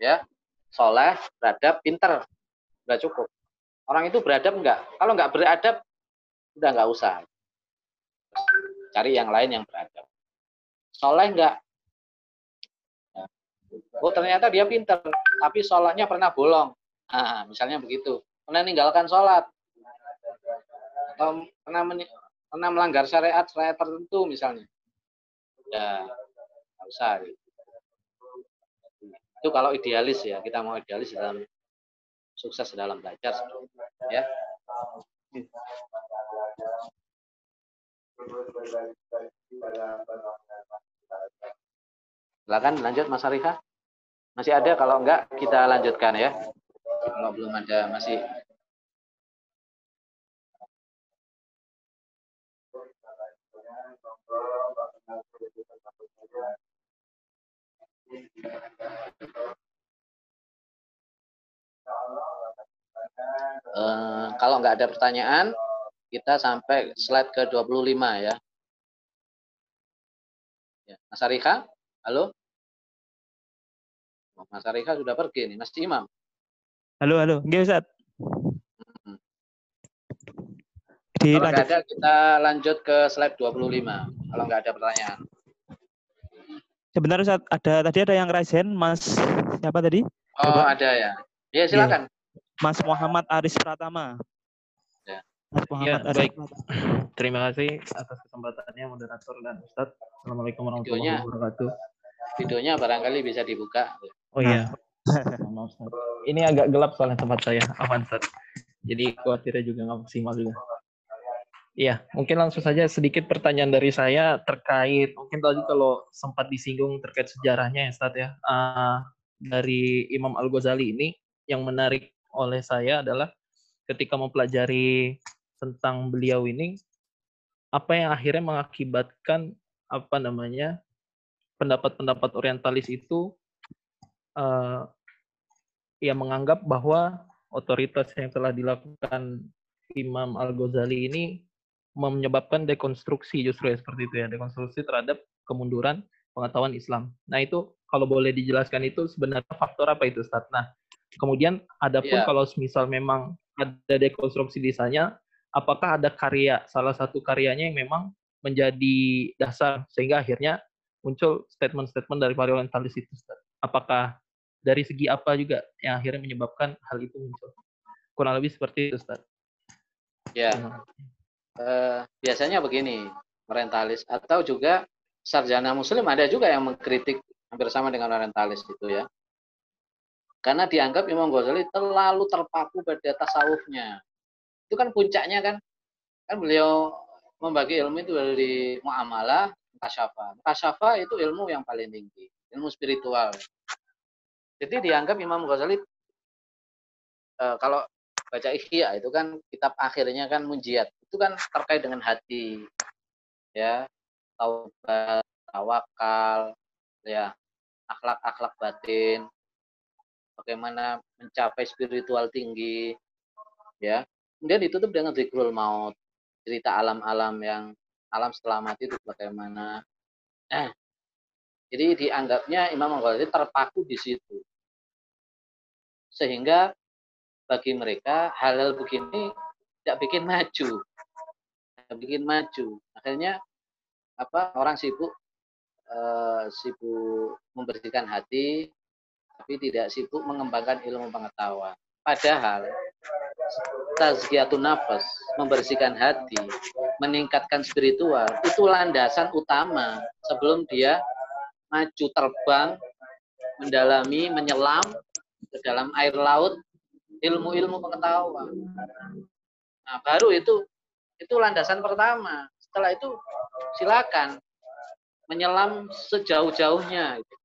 Ya soleh beradab pinter sudah cukup. Orang itu beradab enggak kalau enggak beradab udah enggak usah. Cari yang lain yang beradab. Soleh enggak? Oh ternyata dia pinter, tapi sholatnya pernah bolong. Nah, misalnya begitu. Pernah meninggalkan sholat. Atau pernah, pernah melanggar syariat syariat tertentu misalnya. Ya, nggak usah. Itu kalau idealis ya, kita mau idealis dalam sukses dalam belajar. Ya. Silakan lanjut Mas Arika. Masih ada kalau enggak kita lanjutkan ya. Kalau belum ada masih Uh, kalau nggak ada pertanyaan, kita sampai slide ke 25 ya. ya Mas Arika, halo? Mas Arika sudah pergi nih, Mas Imam. Halo, halo. Nggih, Ustaz. Hmm. Kalau nggak ada, kita lanjut ke slide 25. Kalau nggak ada pertanyaan. Sebentar, Ustaz. Ada, tadi ada yang raisen, Mas siapa tadi? Oh, Coba. ada ya. Ya, silakan. Mas Muhammad Aris Pratama. Ya, baik. Terima kasih atas kesempatannya moderator dan Ustadz. Assalamualaikum warahmatullahi wabarakatuh. Videonya barangkali bisa dibuka. Oh iya. Maaf, Ini agak gelap soalnya tempat saya. Aman. Jadi khawatirnya juga nggak maksimal juga. Iya, mungkin langsung saja sedikit pertanyaan dari saya terkait mungkin tadi kalau sempat disinggung terkait sejarahnya ya Ustadz ya. Uh, dari Imam Al Ghazali ini yang menarik oleh saya adalah ketika mempelajari tentang beliau ini apa yang akhirnya mengakibatkan apa namanya pendapat-pendapat orientalis itu uh, ya menganggap bahwa otoritas yang telah dilakukan Imam Al Ghazali ini menyebabkan dekonstruksi justru ya seperti itu ya dekonstruksi terhadap kemunduran pengetahuan Islam. Nah itu kalau boleh dijelaskan itu sebenarnya faktor apa itu Ustaz? Nah kemudian adapun yeah. kalau misal memang ada dekonstruksi di sana apakah ada karya salah satu karyanya yang memang menjadi dasar sehingga akhirnya muncul statement-statement dari para orientalis itu Ustaz. Apakah dari segi apa juga yang akhirnya menyebabkan hal itu muncul? Kurang lebih seperti itu Ustaz. Ya. Uh, biasanya begini, orientalis atau juga sarjana muslim ada juga yang mengkritik hampir sama dengan orientalis itu ya. Karena dianggap Imam Ghazali terlalu terpaku pada tasawufnya. Itu kan puncaknya kan. Kan beliau membagi ilmu itu dari muamalah, kasyafa. Kasyafa itu ilmu yang paling tinggi, ilmu spiritual. Jadi dianggap Imam Ghazali e, kalau baca Ihya itu kan kitab akhirnya kan munjiat. Itu kan terkait dengan hati. Ya, taubat, tawakal, ya, akhlak-akhlak batin, bagaimana mencapai spiritual tinggi, ya. Kemudian ditutup dengan zikrul maut, cerita alam-alam yang alam setelah mati itu bagaimana. Nah, jadi dianggapnya Imam Ghazali terpaku di situ. Sehingga bagi mereka hal-hal begini tidak bikin maju. Tidak bikin maju. Akhirnya apa orang sibuk uh, sibuk membersihkan hati tapi tidak sibuk mengembangkan ilmu pengetahuan. Padahal tazkiyatun nafas, membersihkan hati, meningkatkan spiritual, itu landasan utama sebelum dia maju terbang, mendalami, menyelam ke dalam air laut ilmu-ilmu pengetahuan. Nah, baru itu itu landasan pertama. Setelah itu silakan menyelam sejauh-jauhnya gitu.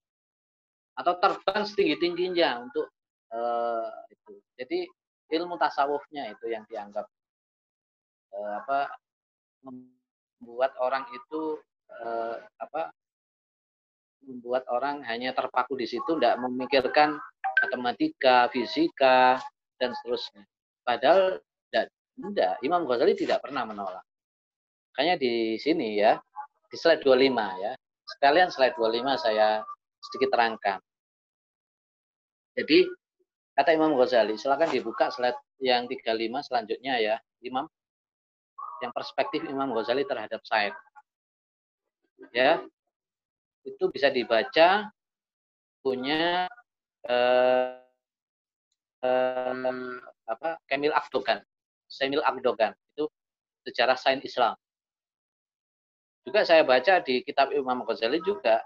atau terbang setinggi-tingginya untuk uh, itu. Jadi ilmu tasawufnya itu yang dianggap uh, apa membuat orang itu uh, apa membuat orang hanya terpaku di situ tidak memikirkan matematika, fisika dan seterusnya. Padahal tidak, tidak, Imam Ghazali tidak pernah menolak. Makanya di sini ya, di slide 25 ya. Sekalian slide 25 saya sedikit terangkan. Jadi Kata Imam Ghazali, silakan dibuka slide yang 35 selanjutnya ya, Imam. Yang perspektif Imam Ghazali terhadap said. Ya. Itu bisa dibaca punya eh, eh, apa? Kamil Akdogan. Semil Akdogan itu sejarah sains Islam. Juga saya baca di kitab Imam Ghazali juga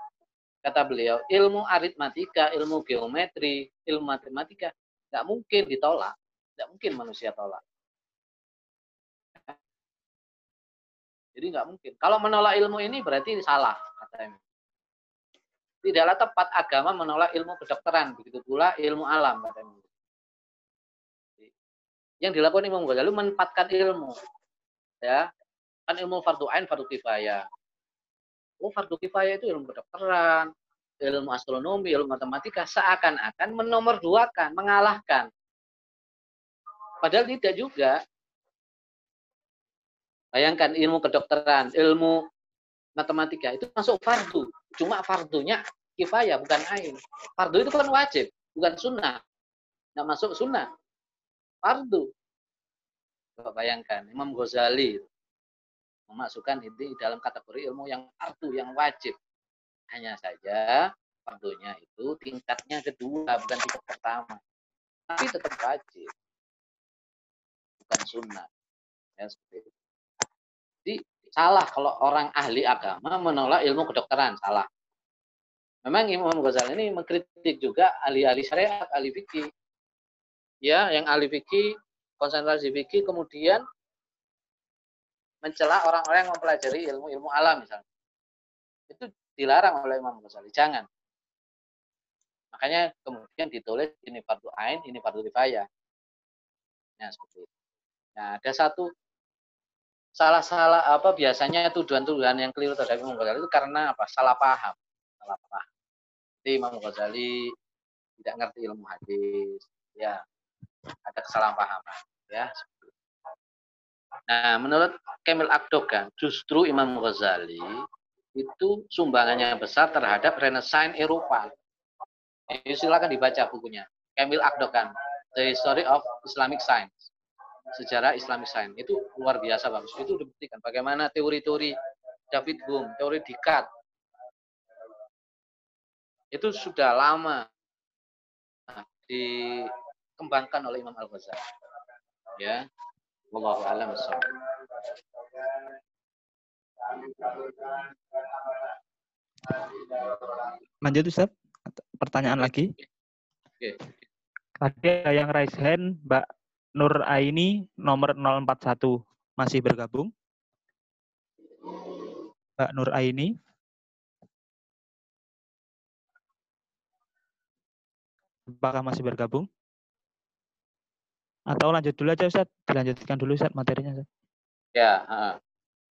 Kata beliau, ilmu aritmatika, ilmu geometri, ilmu matematika, nggak mungkin ditolak. Nggak mungkin manusia tolak. Jadi nggak mungkin. Kalau menolak ilmu ini berarti salah, katanya. Tidaklah tepat agama menolak ilmu kedokteran, begitu pula ilmu alam. Yang dilakukan Imam Ghazali menempatkan ilmu. Ya, kan ilmu fardu ain, fardu kifayah oh fardu kifayah itu ilmu kedokteran, ilmu astronomi, ilmu matematika seakan-akan menomorduakan, mengalahkan. Padahal tidak juga. Bayangkan ilmu kedokteran, ilmu matematika itu masuk fardu. Cuma fardunya kifayah bukan ain. Fardu itu kan wajib, bukan sunnah. Nggak masuk sunnah. Fardu. Coba bayangkan, Imam Ghazali memasukkan ini dalam kategori ilmu yang fardu, yang wajib. Hanya saja fardunya itu tingkatnya kedua, bukan tingkat pertama. Tapi tetap wajib. Bukan sunnah. Ya, seperti itu. Salah kalau orang ahli agama menolak ilmu kedokteran, salah. Memang Imam Ghazali ini mengkritik juga ahli-ahli syariat, ahli fikih. Ya, yang ahli fikih, konsentrasi fikih, kemudian mencela orang-orang yang mempelajari ilmu-ilmu alam misalnya. Itu dilarang oleh Imam Ghazali. Jangan. Makanya kemudian ditulis ini fardu ain, ini fardu kifayah. Nah, seperti itu. Nah, ada satu salah-salah apa biasanya tuduhan-tuduhan yang keliru terhadap Imam Ghazali itu karena apa? Salah paham. Salah paham. Jadi Imam Ghazali tidak ngerti ilmu hadis, ya ada kesalahpahaman, ya Nah, menurut Kemil Akdogan, justru Imam Ghazali itu sumbangannya besar terhadap Renaissance Eropa. Ini silakan dibaca bukunya. Kemil Akdogan, The History of Islamic Science. Sejarah Islamic Science. Itu luar biasa bagus. Itu dibuktikan bagaimana teori-teori David Hume, teori Descartes. Itu sudah lama dikembangkan oleh Imam Al-Ghazali. Ya. Wallahu a'lam Lanjut Ustaz. Pertanyaan lagi. Oke. Tadi ada yang raise hand Mbak Nur Aini nomor 041 masih bergabung? Mbak Nur Aini. Apakah masih bergabung? Atau lanjut dulu aja Ustaz, dilanjutkan dulu Ustaz materinya Ustaz. Ya,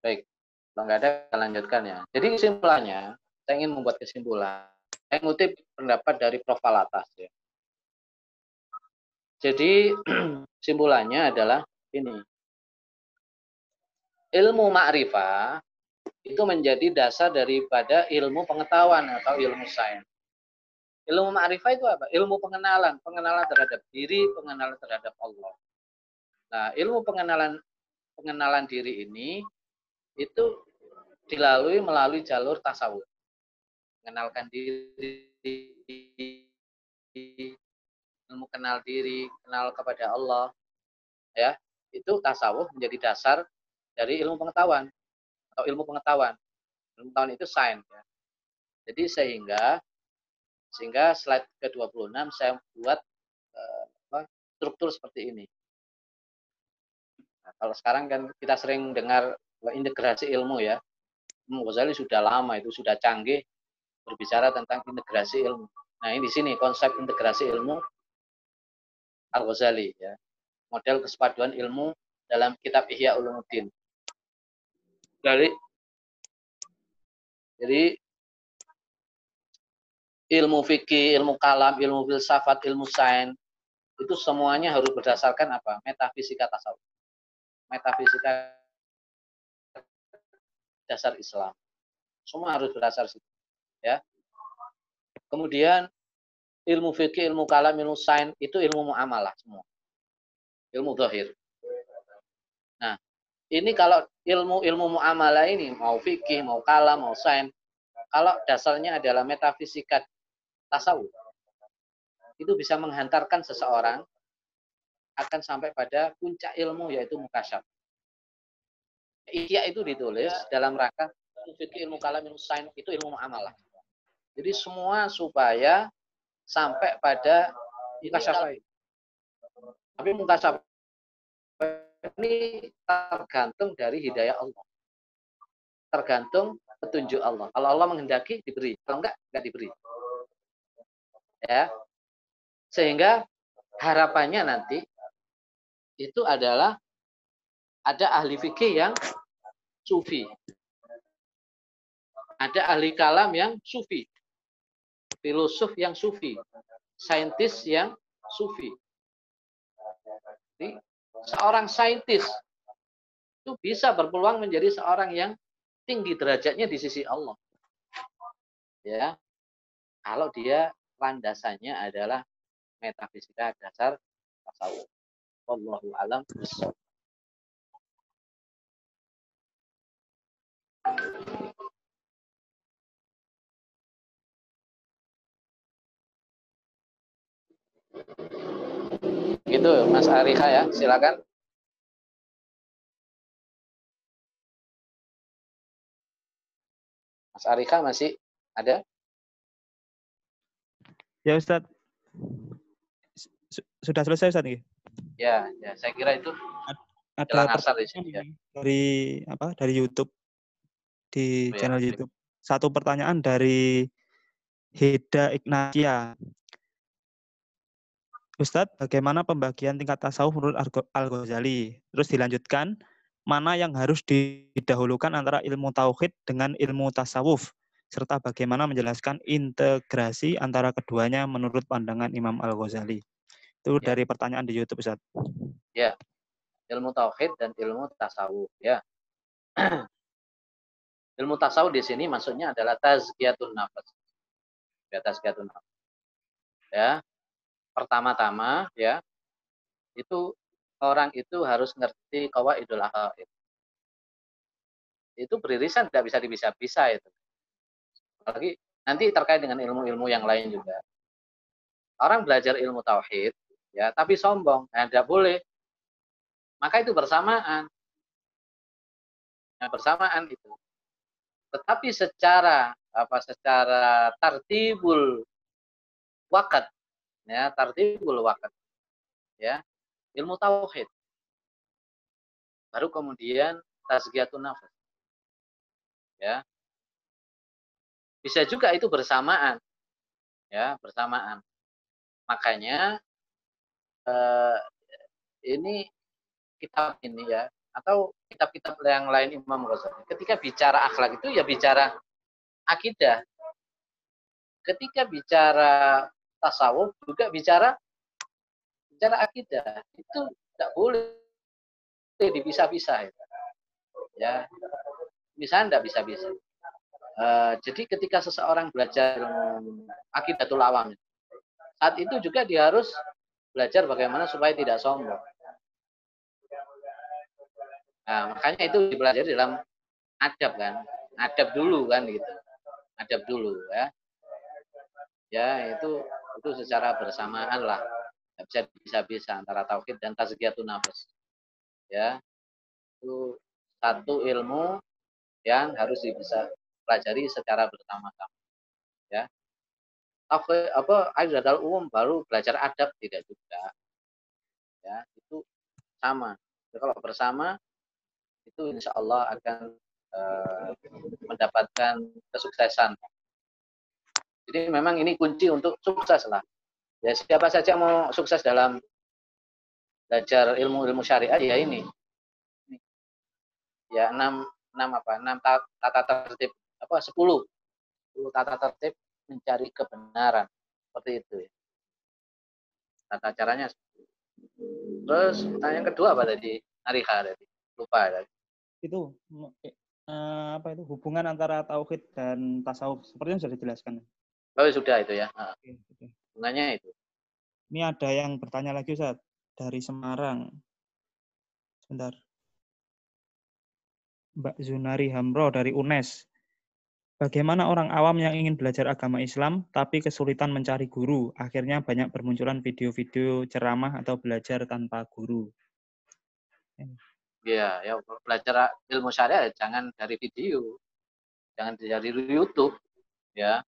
baik. Kalau nggak ada, kita lanjutkan ya. Jadi kesimpulannya, saya ingin membuat kesimpulan. Saya ngutip pendapat dari Prof. Alatas ya. Jadi kesimpulannya adalah ini. Ilmu ma'rifah itu menjadi dasar daripada ilmu pengetahuan atau ilmu sains. Ilmu ma'rifah itu apa? Ilmu pengenalan, pengenalan terhadap diri, pengenalan terhadap Allah. Nah, ilmu pengenalan pengenalan diri ini itu dilalui melalui jalur tasawuf. Mengenalkan diri, ilmu kenal diri, kenal kepada Allah. Ya, itu tasawuf menjadi dasar dari ilmu pengetahuan atau ilmu pengetahuan. Ilmu pengetahuan itu sains ya. Jadi sehingga sehingga slide ke-26 saya buat uh, struktur seperti ini. Nah, kalau sekarang kan kita sering dengar integrasi ilmu ya. Imam Ghazali sudah lama itu sudah canggih berbicara tentang integrasi ilmu. Nah, ini di sini konsep integrasi ilmu Al-Ghazali ya. Model kesepaduan ilmu dalam kitab Ihya Ulumuddin. Dari jadi ilmu fikih, ilmu kalam, ilmu filsafat, ilmu sains itu semuanya harus berdasarkan apa? Metafisika tasawuf. Metafisika dasar Islam. Semua harus berdasar situ, ya. Kemudian ilmu fikih, ilmu kalam, ilmu sains itu ilmu muamalah semua. Ilmu zahir. Nah, ini kalau ilmu ilmu muamalah ini mau fikih, mau kalam, mau sains, kalau dasarnya adalah metafisika tasawuf itu bisa menghantarkan seseorang akan sampai pada puncak ilmu yaitu mukasyaf. Iya itu ditulis dalam rangka fikih ilmu kalam ilmu sains itu ilmu muamalah. Jadi semua supaya sampai pada mukasyaf Tapi mukasyaf ini tergantung dari hidayah Allah. Tergantung petunjuk Allah. Kalau Allah menghendaki diberi, kalau enggak enggak diberi. Ya. Sehingga harapannya nanti itu adalah ada ahli fikih yang sufi. Ada ahli kalam yang sufi filosof yang sufi. Saintis yang sufi. Jadi, seorang saintis itu bisa berpeluang menjadi seorang yang tinggi derajatnya di sisi Allah. Ya. Kalau dia landasannya adalah metafisika dasar tasawuf. Wallahu alam Gitu Mas Arika ya, silakan. Mas Arika masih ada? Ya Ustaz. Sudah selesai Ustaz nih? Ya, ya, saya kira itu ada asal di sini ya. Dari apa? Dari YouTube di oh, ya. channel YouTube. Satu pertanyaan dari Heda Ignatia. Ustadz, bagaimana pembagian tingkat tasawuf menurut Al-Ghazali? Terus dilanjutkan, mana yang harus didahulukan antara ilmu tauhid dengan ilmu tasawuf? serta bagaimana menjelaskan integrasi antara keduanya menurut pandangan Imam Al-Ghazali. Itu ya. dari pertanyaan di YouTube, Ustaz. Ya. Ilmu tauhid dan ilmu tasawuf, ya. ilmu tasawuf di sini maksudnya adalah tazkiyatun nafas. Ya, tazkiyatun nafas. Ya. Pertama-tama ya, itu orang itu harus ngerti idul akhair. itu beririsan tidak bisa dipisah-pisah itu. Apalagi nanti terkait dengan ilmu-ilmu yang lain juga. Orang belajar ilmu tauhid, ya, tapi sombong, ya, tidak boleh. Maka itu bersamaan. Ya, bersamaan itu. Tetapi secara apa secara tartibul wakat ya tartibul wakat ya ilmu tauhid. Baru kemudian tazkiyatun nafas. Ya. Bisa juga itu bersamaan. Ya bersamaan. Makanya eh, ini kitab ini ya atau kitab-kitab yang lain Imam Ghazali ketika bicara akhlak itu ya bicara akidah. Ketika bicara tasawuf juga bicara bicara akidah itu tidak boleh dipisah-pisah ya misalnya tidak bisa-bisa Uh, jadi ketika seseorang belajar akidatul awam, saat itu juga dia harus belajar bagaimana supaya tidak sombong. Nah, makanya itu dipelajari dalam adab kan, adab dulu kan gitu, adab dulu ya. Ya itu itu secara bersamaan lah, bisa bisa bisa antara tauhid dan tazkiyatun nafas. Ya, itu satu ilmu yang harus bisa pelajari secara bersama-sama. Ya. Apa apa adab umum baru belajar adab tidak juga. Ya, itu sama. Jadi kalau bersama itu insya Allah akan uh, mendapatkan kesuksesan. Jadi memang ini kunci untuk sukses lah. Ya siapa saja mau sukses dalam belajar ilmu-ilmu syariat ya ini. Ya enam enam apa? Enam tata tertib apa? Sepuluh. Sepuluh tata tertib mencari kebenaran. Seperti itu ya. Tata caranya terus yang kedua apa tadi? Ariha tadi. Lupa tadi. Itu uh, apa itu? Hubungan antara tauhid dan tasawuf. Seperti yang sudah dijelaskan oh sudah itu ya oke, oke. hubungannya itu ini ada yang bertanya lagi Ustaz dari Semarang sebentar Mbak Zunari Hamro dari UNES Bagaimana orang awam yang ingin belajar agama Islam tapi kesulitan mencari guru? Akhirnya banyak bermunculan video-video ceramah atau belajar tanpa guru. Ya, ya belajar ilmu syariat jangan dari video. Jangan dari YouTube, ya.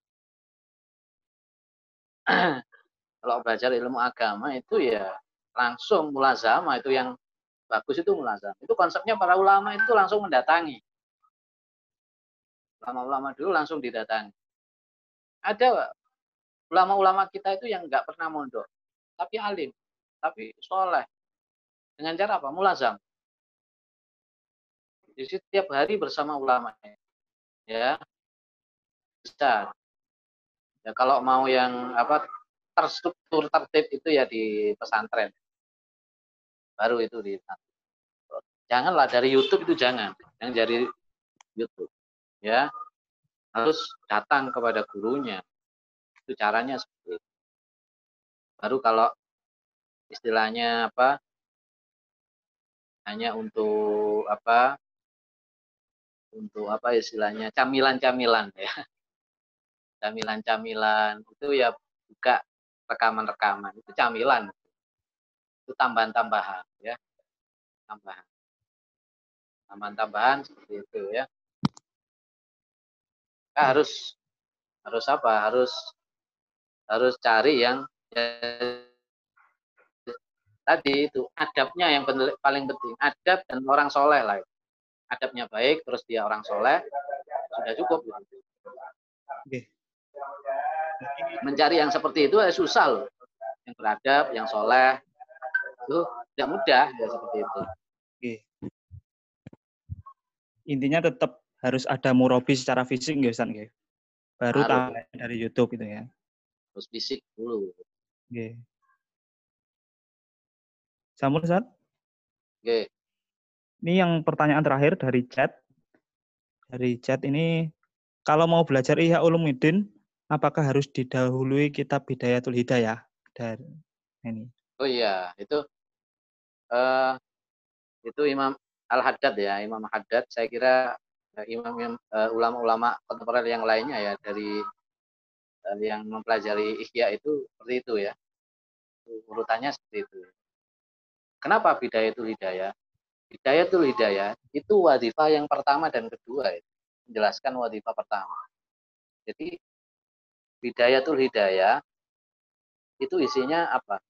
Kalau belajar ilmu agama itu ya langsung mulazama itu yang bagus itu mulazama. Itu konsepnya para ulama itu langsung mendatangi ulama-ulama dulu langsung didatangi. Ada ulama-ulama kita itu yang nggak pernah mondok, tapi alim, tapi soleh. Dengan cara apa? Mulazam. Jadi setiap hari bersama ulama. Ya, bisa. Ya kalau mau yang apa terstruktur tertib itu ya di pesantren. Baru itu di Janganlah dari YouTube itu jangan, yang dari YouTube ya. Harus datang kepada gurunya. Itu caranya seperti itu. Baru kalau istilahnya apa hanya untuk apa untuk apa istilahnya camilan-camilan ya camilan-camilan itu ya buka rekaman-rekaman itu camilan itu tambahan-tambahan ya tambahan tambahan-tambahan seperti itu ya kita harus harus apa? Harus harus cari yang ya, tadi itu adabnya yang paling penting. Adab dan orang soleh lah. Adabnya baik, terus dia orang soleh, sudah cukup. Gitu. Mencari yang seperti itu ya susah loh. Yang beradab, yang soleh, itu tidak mudah ya seperti itu. Oke. Intinya tetap harus ada murabi secara fisik nggak Ustaz nggih. Baru tahu dari YouTube itu ya. Harus fisik dulu. Oke. Sampun Ustaz? Oke. Ini yang pertanyaan terakhir dari chat. Dari chat ini kalau mau belajar Ihya Ulumuddin apakah harus didahului kitab Bidayatul Hidayah dari ini? Oh iya, itu uh, itu Imam Al-Haddad ya, Imam Haddad saya kira imam uh, ulama-ulama kontemporer yang lainnya ya dari uh, yang mempelajari ihya itu seperti itu ya. Urutannya seperti itu. Kenapa bidayah itu hidayah? Itu hidayah itu wadifah yang pertama dan kedua ya. Menjelaskan wadifah pertama. Jadi bidayah itu hidayah itu isinya apa?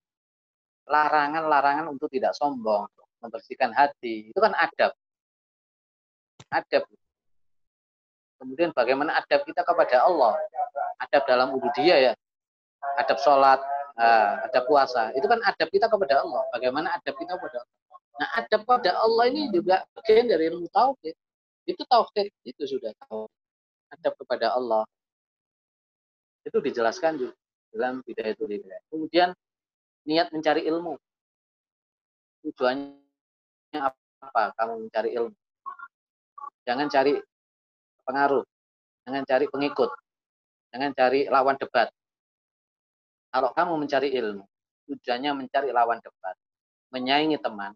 Larangan-larangan untuk tidak sombong, membersihkan hati. Itu kan adab. Adab. Kemudian bagaimana adab kita kepada Allah? Adab dalam ubudiyah ya. Adab sholat, uh, adab puasa. Itu kan adab kita kepada Allah. Bagaimana adab kita kepada Allah? Nah, adab pada Allah ini juga bagian dari ilmu tauhid. Itu tauhid itu sudah tahu. Adab kepada Allah. Itu dijelaskan juga dalam bidaya itu Kemudian niat mencari ilmu. Tujuannya apa? Kamu mencari ilmu. Jangan cari pengaruh, jangan cari pengikut, jangan cari lawan debat. Kalau kamu mencari ilmu, tujuannya mencari lawan debat, menyaingi teman,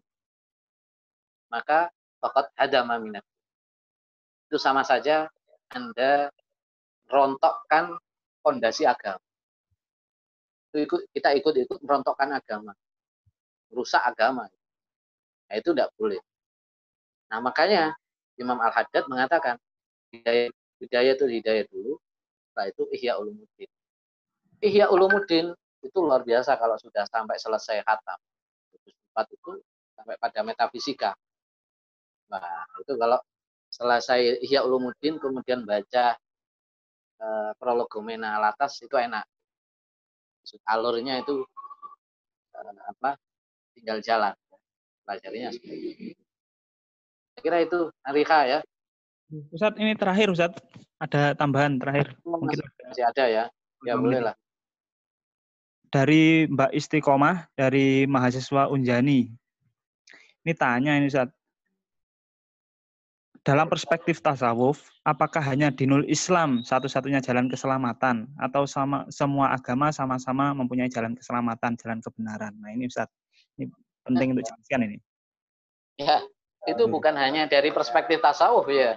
maka fakat ada minat. Itu sama saja Anda rontokkan fondasi agama. Kita ikut-ikut merontokkan agama. Rusak agama. Nah, itu tidak boleh. Nah, makanya Imam Al-Haddad mengatakan hidayah, hidayah itu hidayah dulu, setelah itu ihya ulumuddin. Ihya ulumuddin itu luar biasa kalau sudah sampai selesai khatam. Empat itu sampai pada metafisika. Nah, itu kalau selesai Ihya Ulumuddin kemudian baca e, Prologomena Alatas itu enak. Alurnya itu e, apa? Tinggal jalan. Pelajarinya seperti itu. Saya kira itu Arika ya. Ustadz ini terakhir Ustadz ada tambahan terakhir mungkin masih ada ya ya boleh lah dari Mbak Istiqomah dari mahasiswa Unjani ini tanya ini Ustadz dalam perspektif tasawuf apakah hanya dinul Islam satu-satunya jalan keselamatan? Atau sama semua agama sama-sama mempunyai jalan keselamatan jalan kebenaran? Nah ini Ustadz ini penting untuk jelaskan ini. Ya itu bukan hanya dari perspektif tasawuf ya.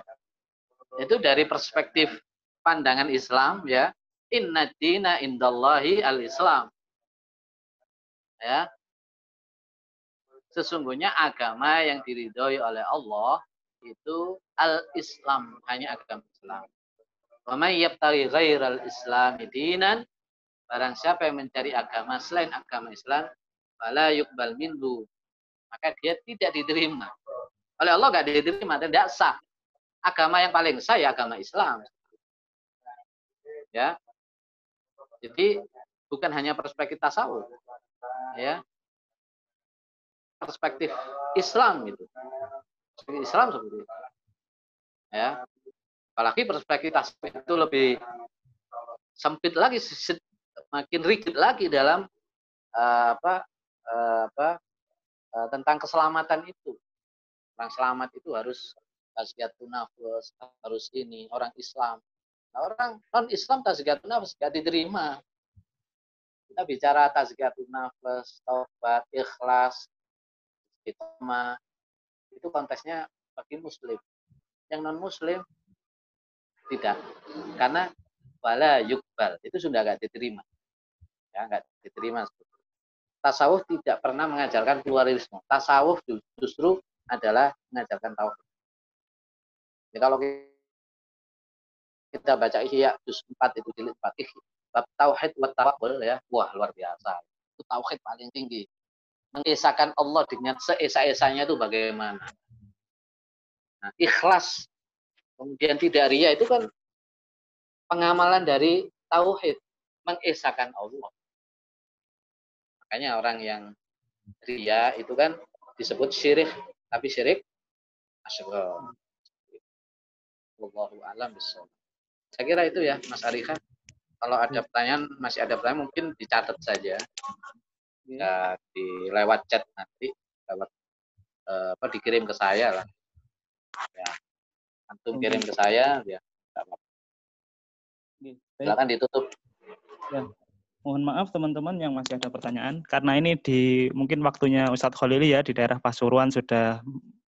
Itu dari perspektif pandangan Islam ya. Inna dina indallahi al-islam. Ya. Sesungguhnya agama yang diridhoi oleh Allah itu al-Islam hanya agama Islam. Wa may yabtaghi ghairal Islam dinan barang siapa yang mencari agama selain agama Islam fala yuqbal minhu maka dia tidak diterima. Oleh Allah enggak diterima, tidak sah agama yang paling sah ya agama Islam. Ya. Jadi bukan hanya perspektif tasawuf. Ya. Perspektif Islam gitu. Islam seperti itu. Ya. Apalagi perspektif tasawuf itu lebih sempit lagi makin rigid lagi dalam uh, apa uh, apa uh, tentang keselamatan itu. Orang selamat itu harus tazkiyatun nafas, harus ini, orang Islam. Nah, orang non Islam tazkiyatun nafas gak diterima. Kita bicara tazkiyatun nafas, taubat, ikhlas, itma, itu konteksnya bagi muslim. Yang non muslim tidak. Karena wala yukbal, itu sudah gak diterima. Ya, gak diterima. Tasawuf tidak pernah mengajarkan pluralisme. Tasawuf justru adalah mengajarkan tauhid. Jadi kalau kita baca Ihya juz 4 itu jilid 4 Ihya, bab tauhid wa tawakkul ya, wah luar biasa. Itu tauhid paling tinggi. Mengisahkan Allah dengan seesa-esanya itu bagaimana. Nah, ikhlas kemudian tidak ria itu kan pengamalan dari tauhid, mengesahkan Allah. Makanya orang yang ria itu kan disebut syirik, tapi syirik asghar. Wallahu alam Saya kira itu ya Mas Arika. Kalau ada pertanyaan, masih ada pertanyaan mungkin dicatat saja. Ya, di lewat chat nanti, lewat eh, apa dikirim ke saya lah. Ya. Antum kirim ke saya, ya. Silakan ditutup. Ya. Mohon maaf teman-teman yang masih ada pertanyaan karena ini di mungkin waktunya Ustadz Khalili ya di daerah Pasuruan sudah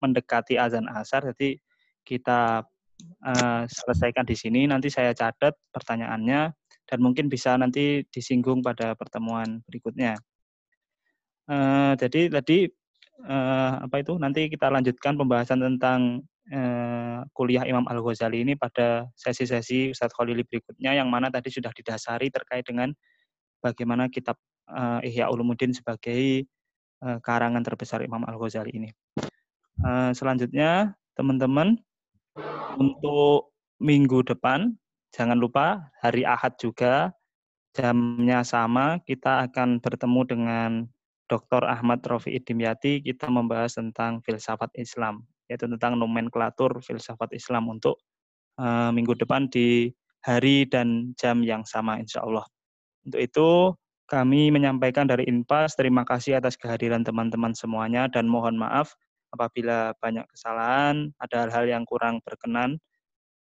mendekati azan asar jadi kita uh, selesaikan di sini. Nanti saya catat pertanyaannya dan mungkin bisa nanti disinggung pada pertemuan berikutnya. Uh, jadi tadi uh, apa itu nanti kita lanjutkan pembahasan tentang uh, kuliah Imam Al Ghazali ini pada sesi-sesi Ustadz Khalili berikutnya yang mana tadi sudah didasari terkait dengan bagaimana kitab uh, Ihya Ulumuddin sebagai uh, karangan terbesar Imam Al Ghazali ini. Uh, selanjutnya teman-teman untuk minggu depan, jangan lupa hari Ahad juga, jamnya sama, kita akan bertemu dengan Dr. Ahmad Rofi Dimyati, kita membahas tentang filsafat Islam, yaitu tentang nomenklatur filsafat Islam untuk uh, minggu depan di hari dan jam yang sama, insya Allah. Untuk itu, kami menyampaikan dari INPAS, terima kasih atas kehadiran teman-teman semuanya, dan mohon maaf apabila banyak kesalahan, ada hal-hal yang kurang berkenan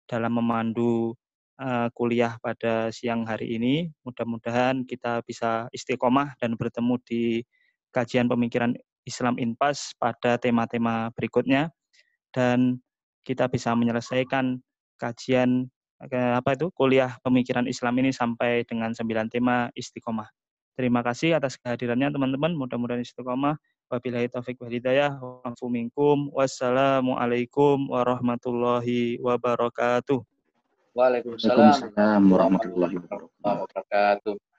dalam memandu uh, kuliah pada siang hari ini. Mudah-mudahan kita bisa istiqomah dan bertemu di kajian pemikiran Islam Inpas pada tema-tema berikutnya dan kita bisa menyelesaikan kajian eh, apa itu kuliah pemikiran Islam ini sampai dengan sembilan tema istiqomah. Terima kasih atas kehadirannya teman-teman. Mudah-mudahan istiqomah. Wabillahi taufik wal hidayah. Wassalamualaikum warahmatullahi wabarakatuh. Waalaikumsalam warahmatullahi wabarakatuh.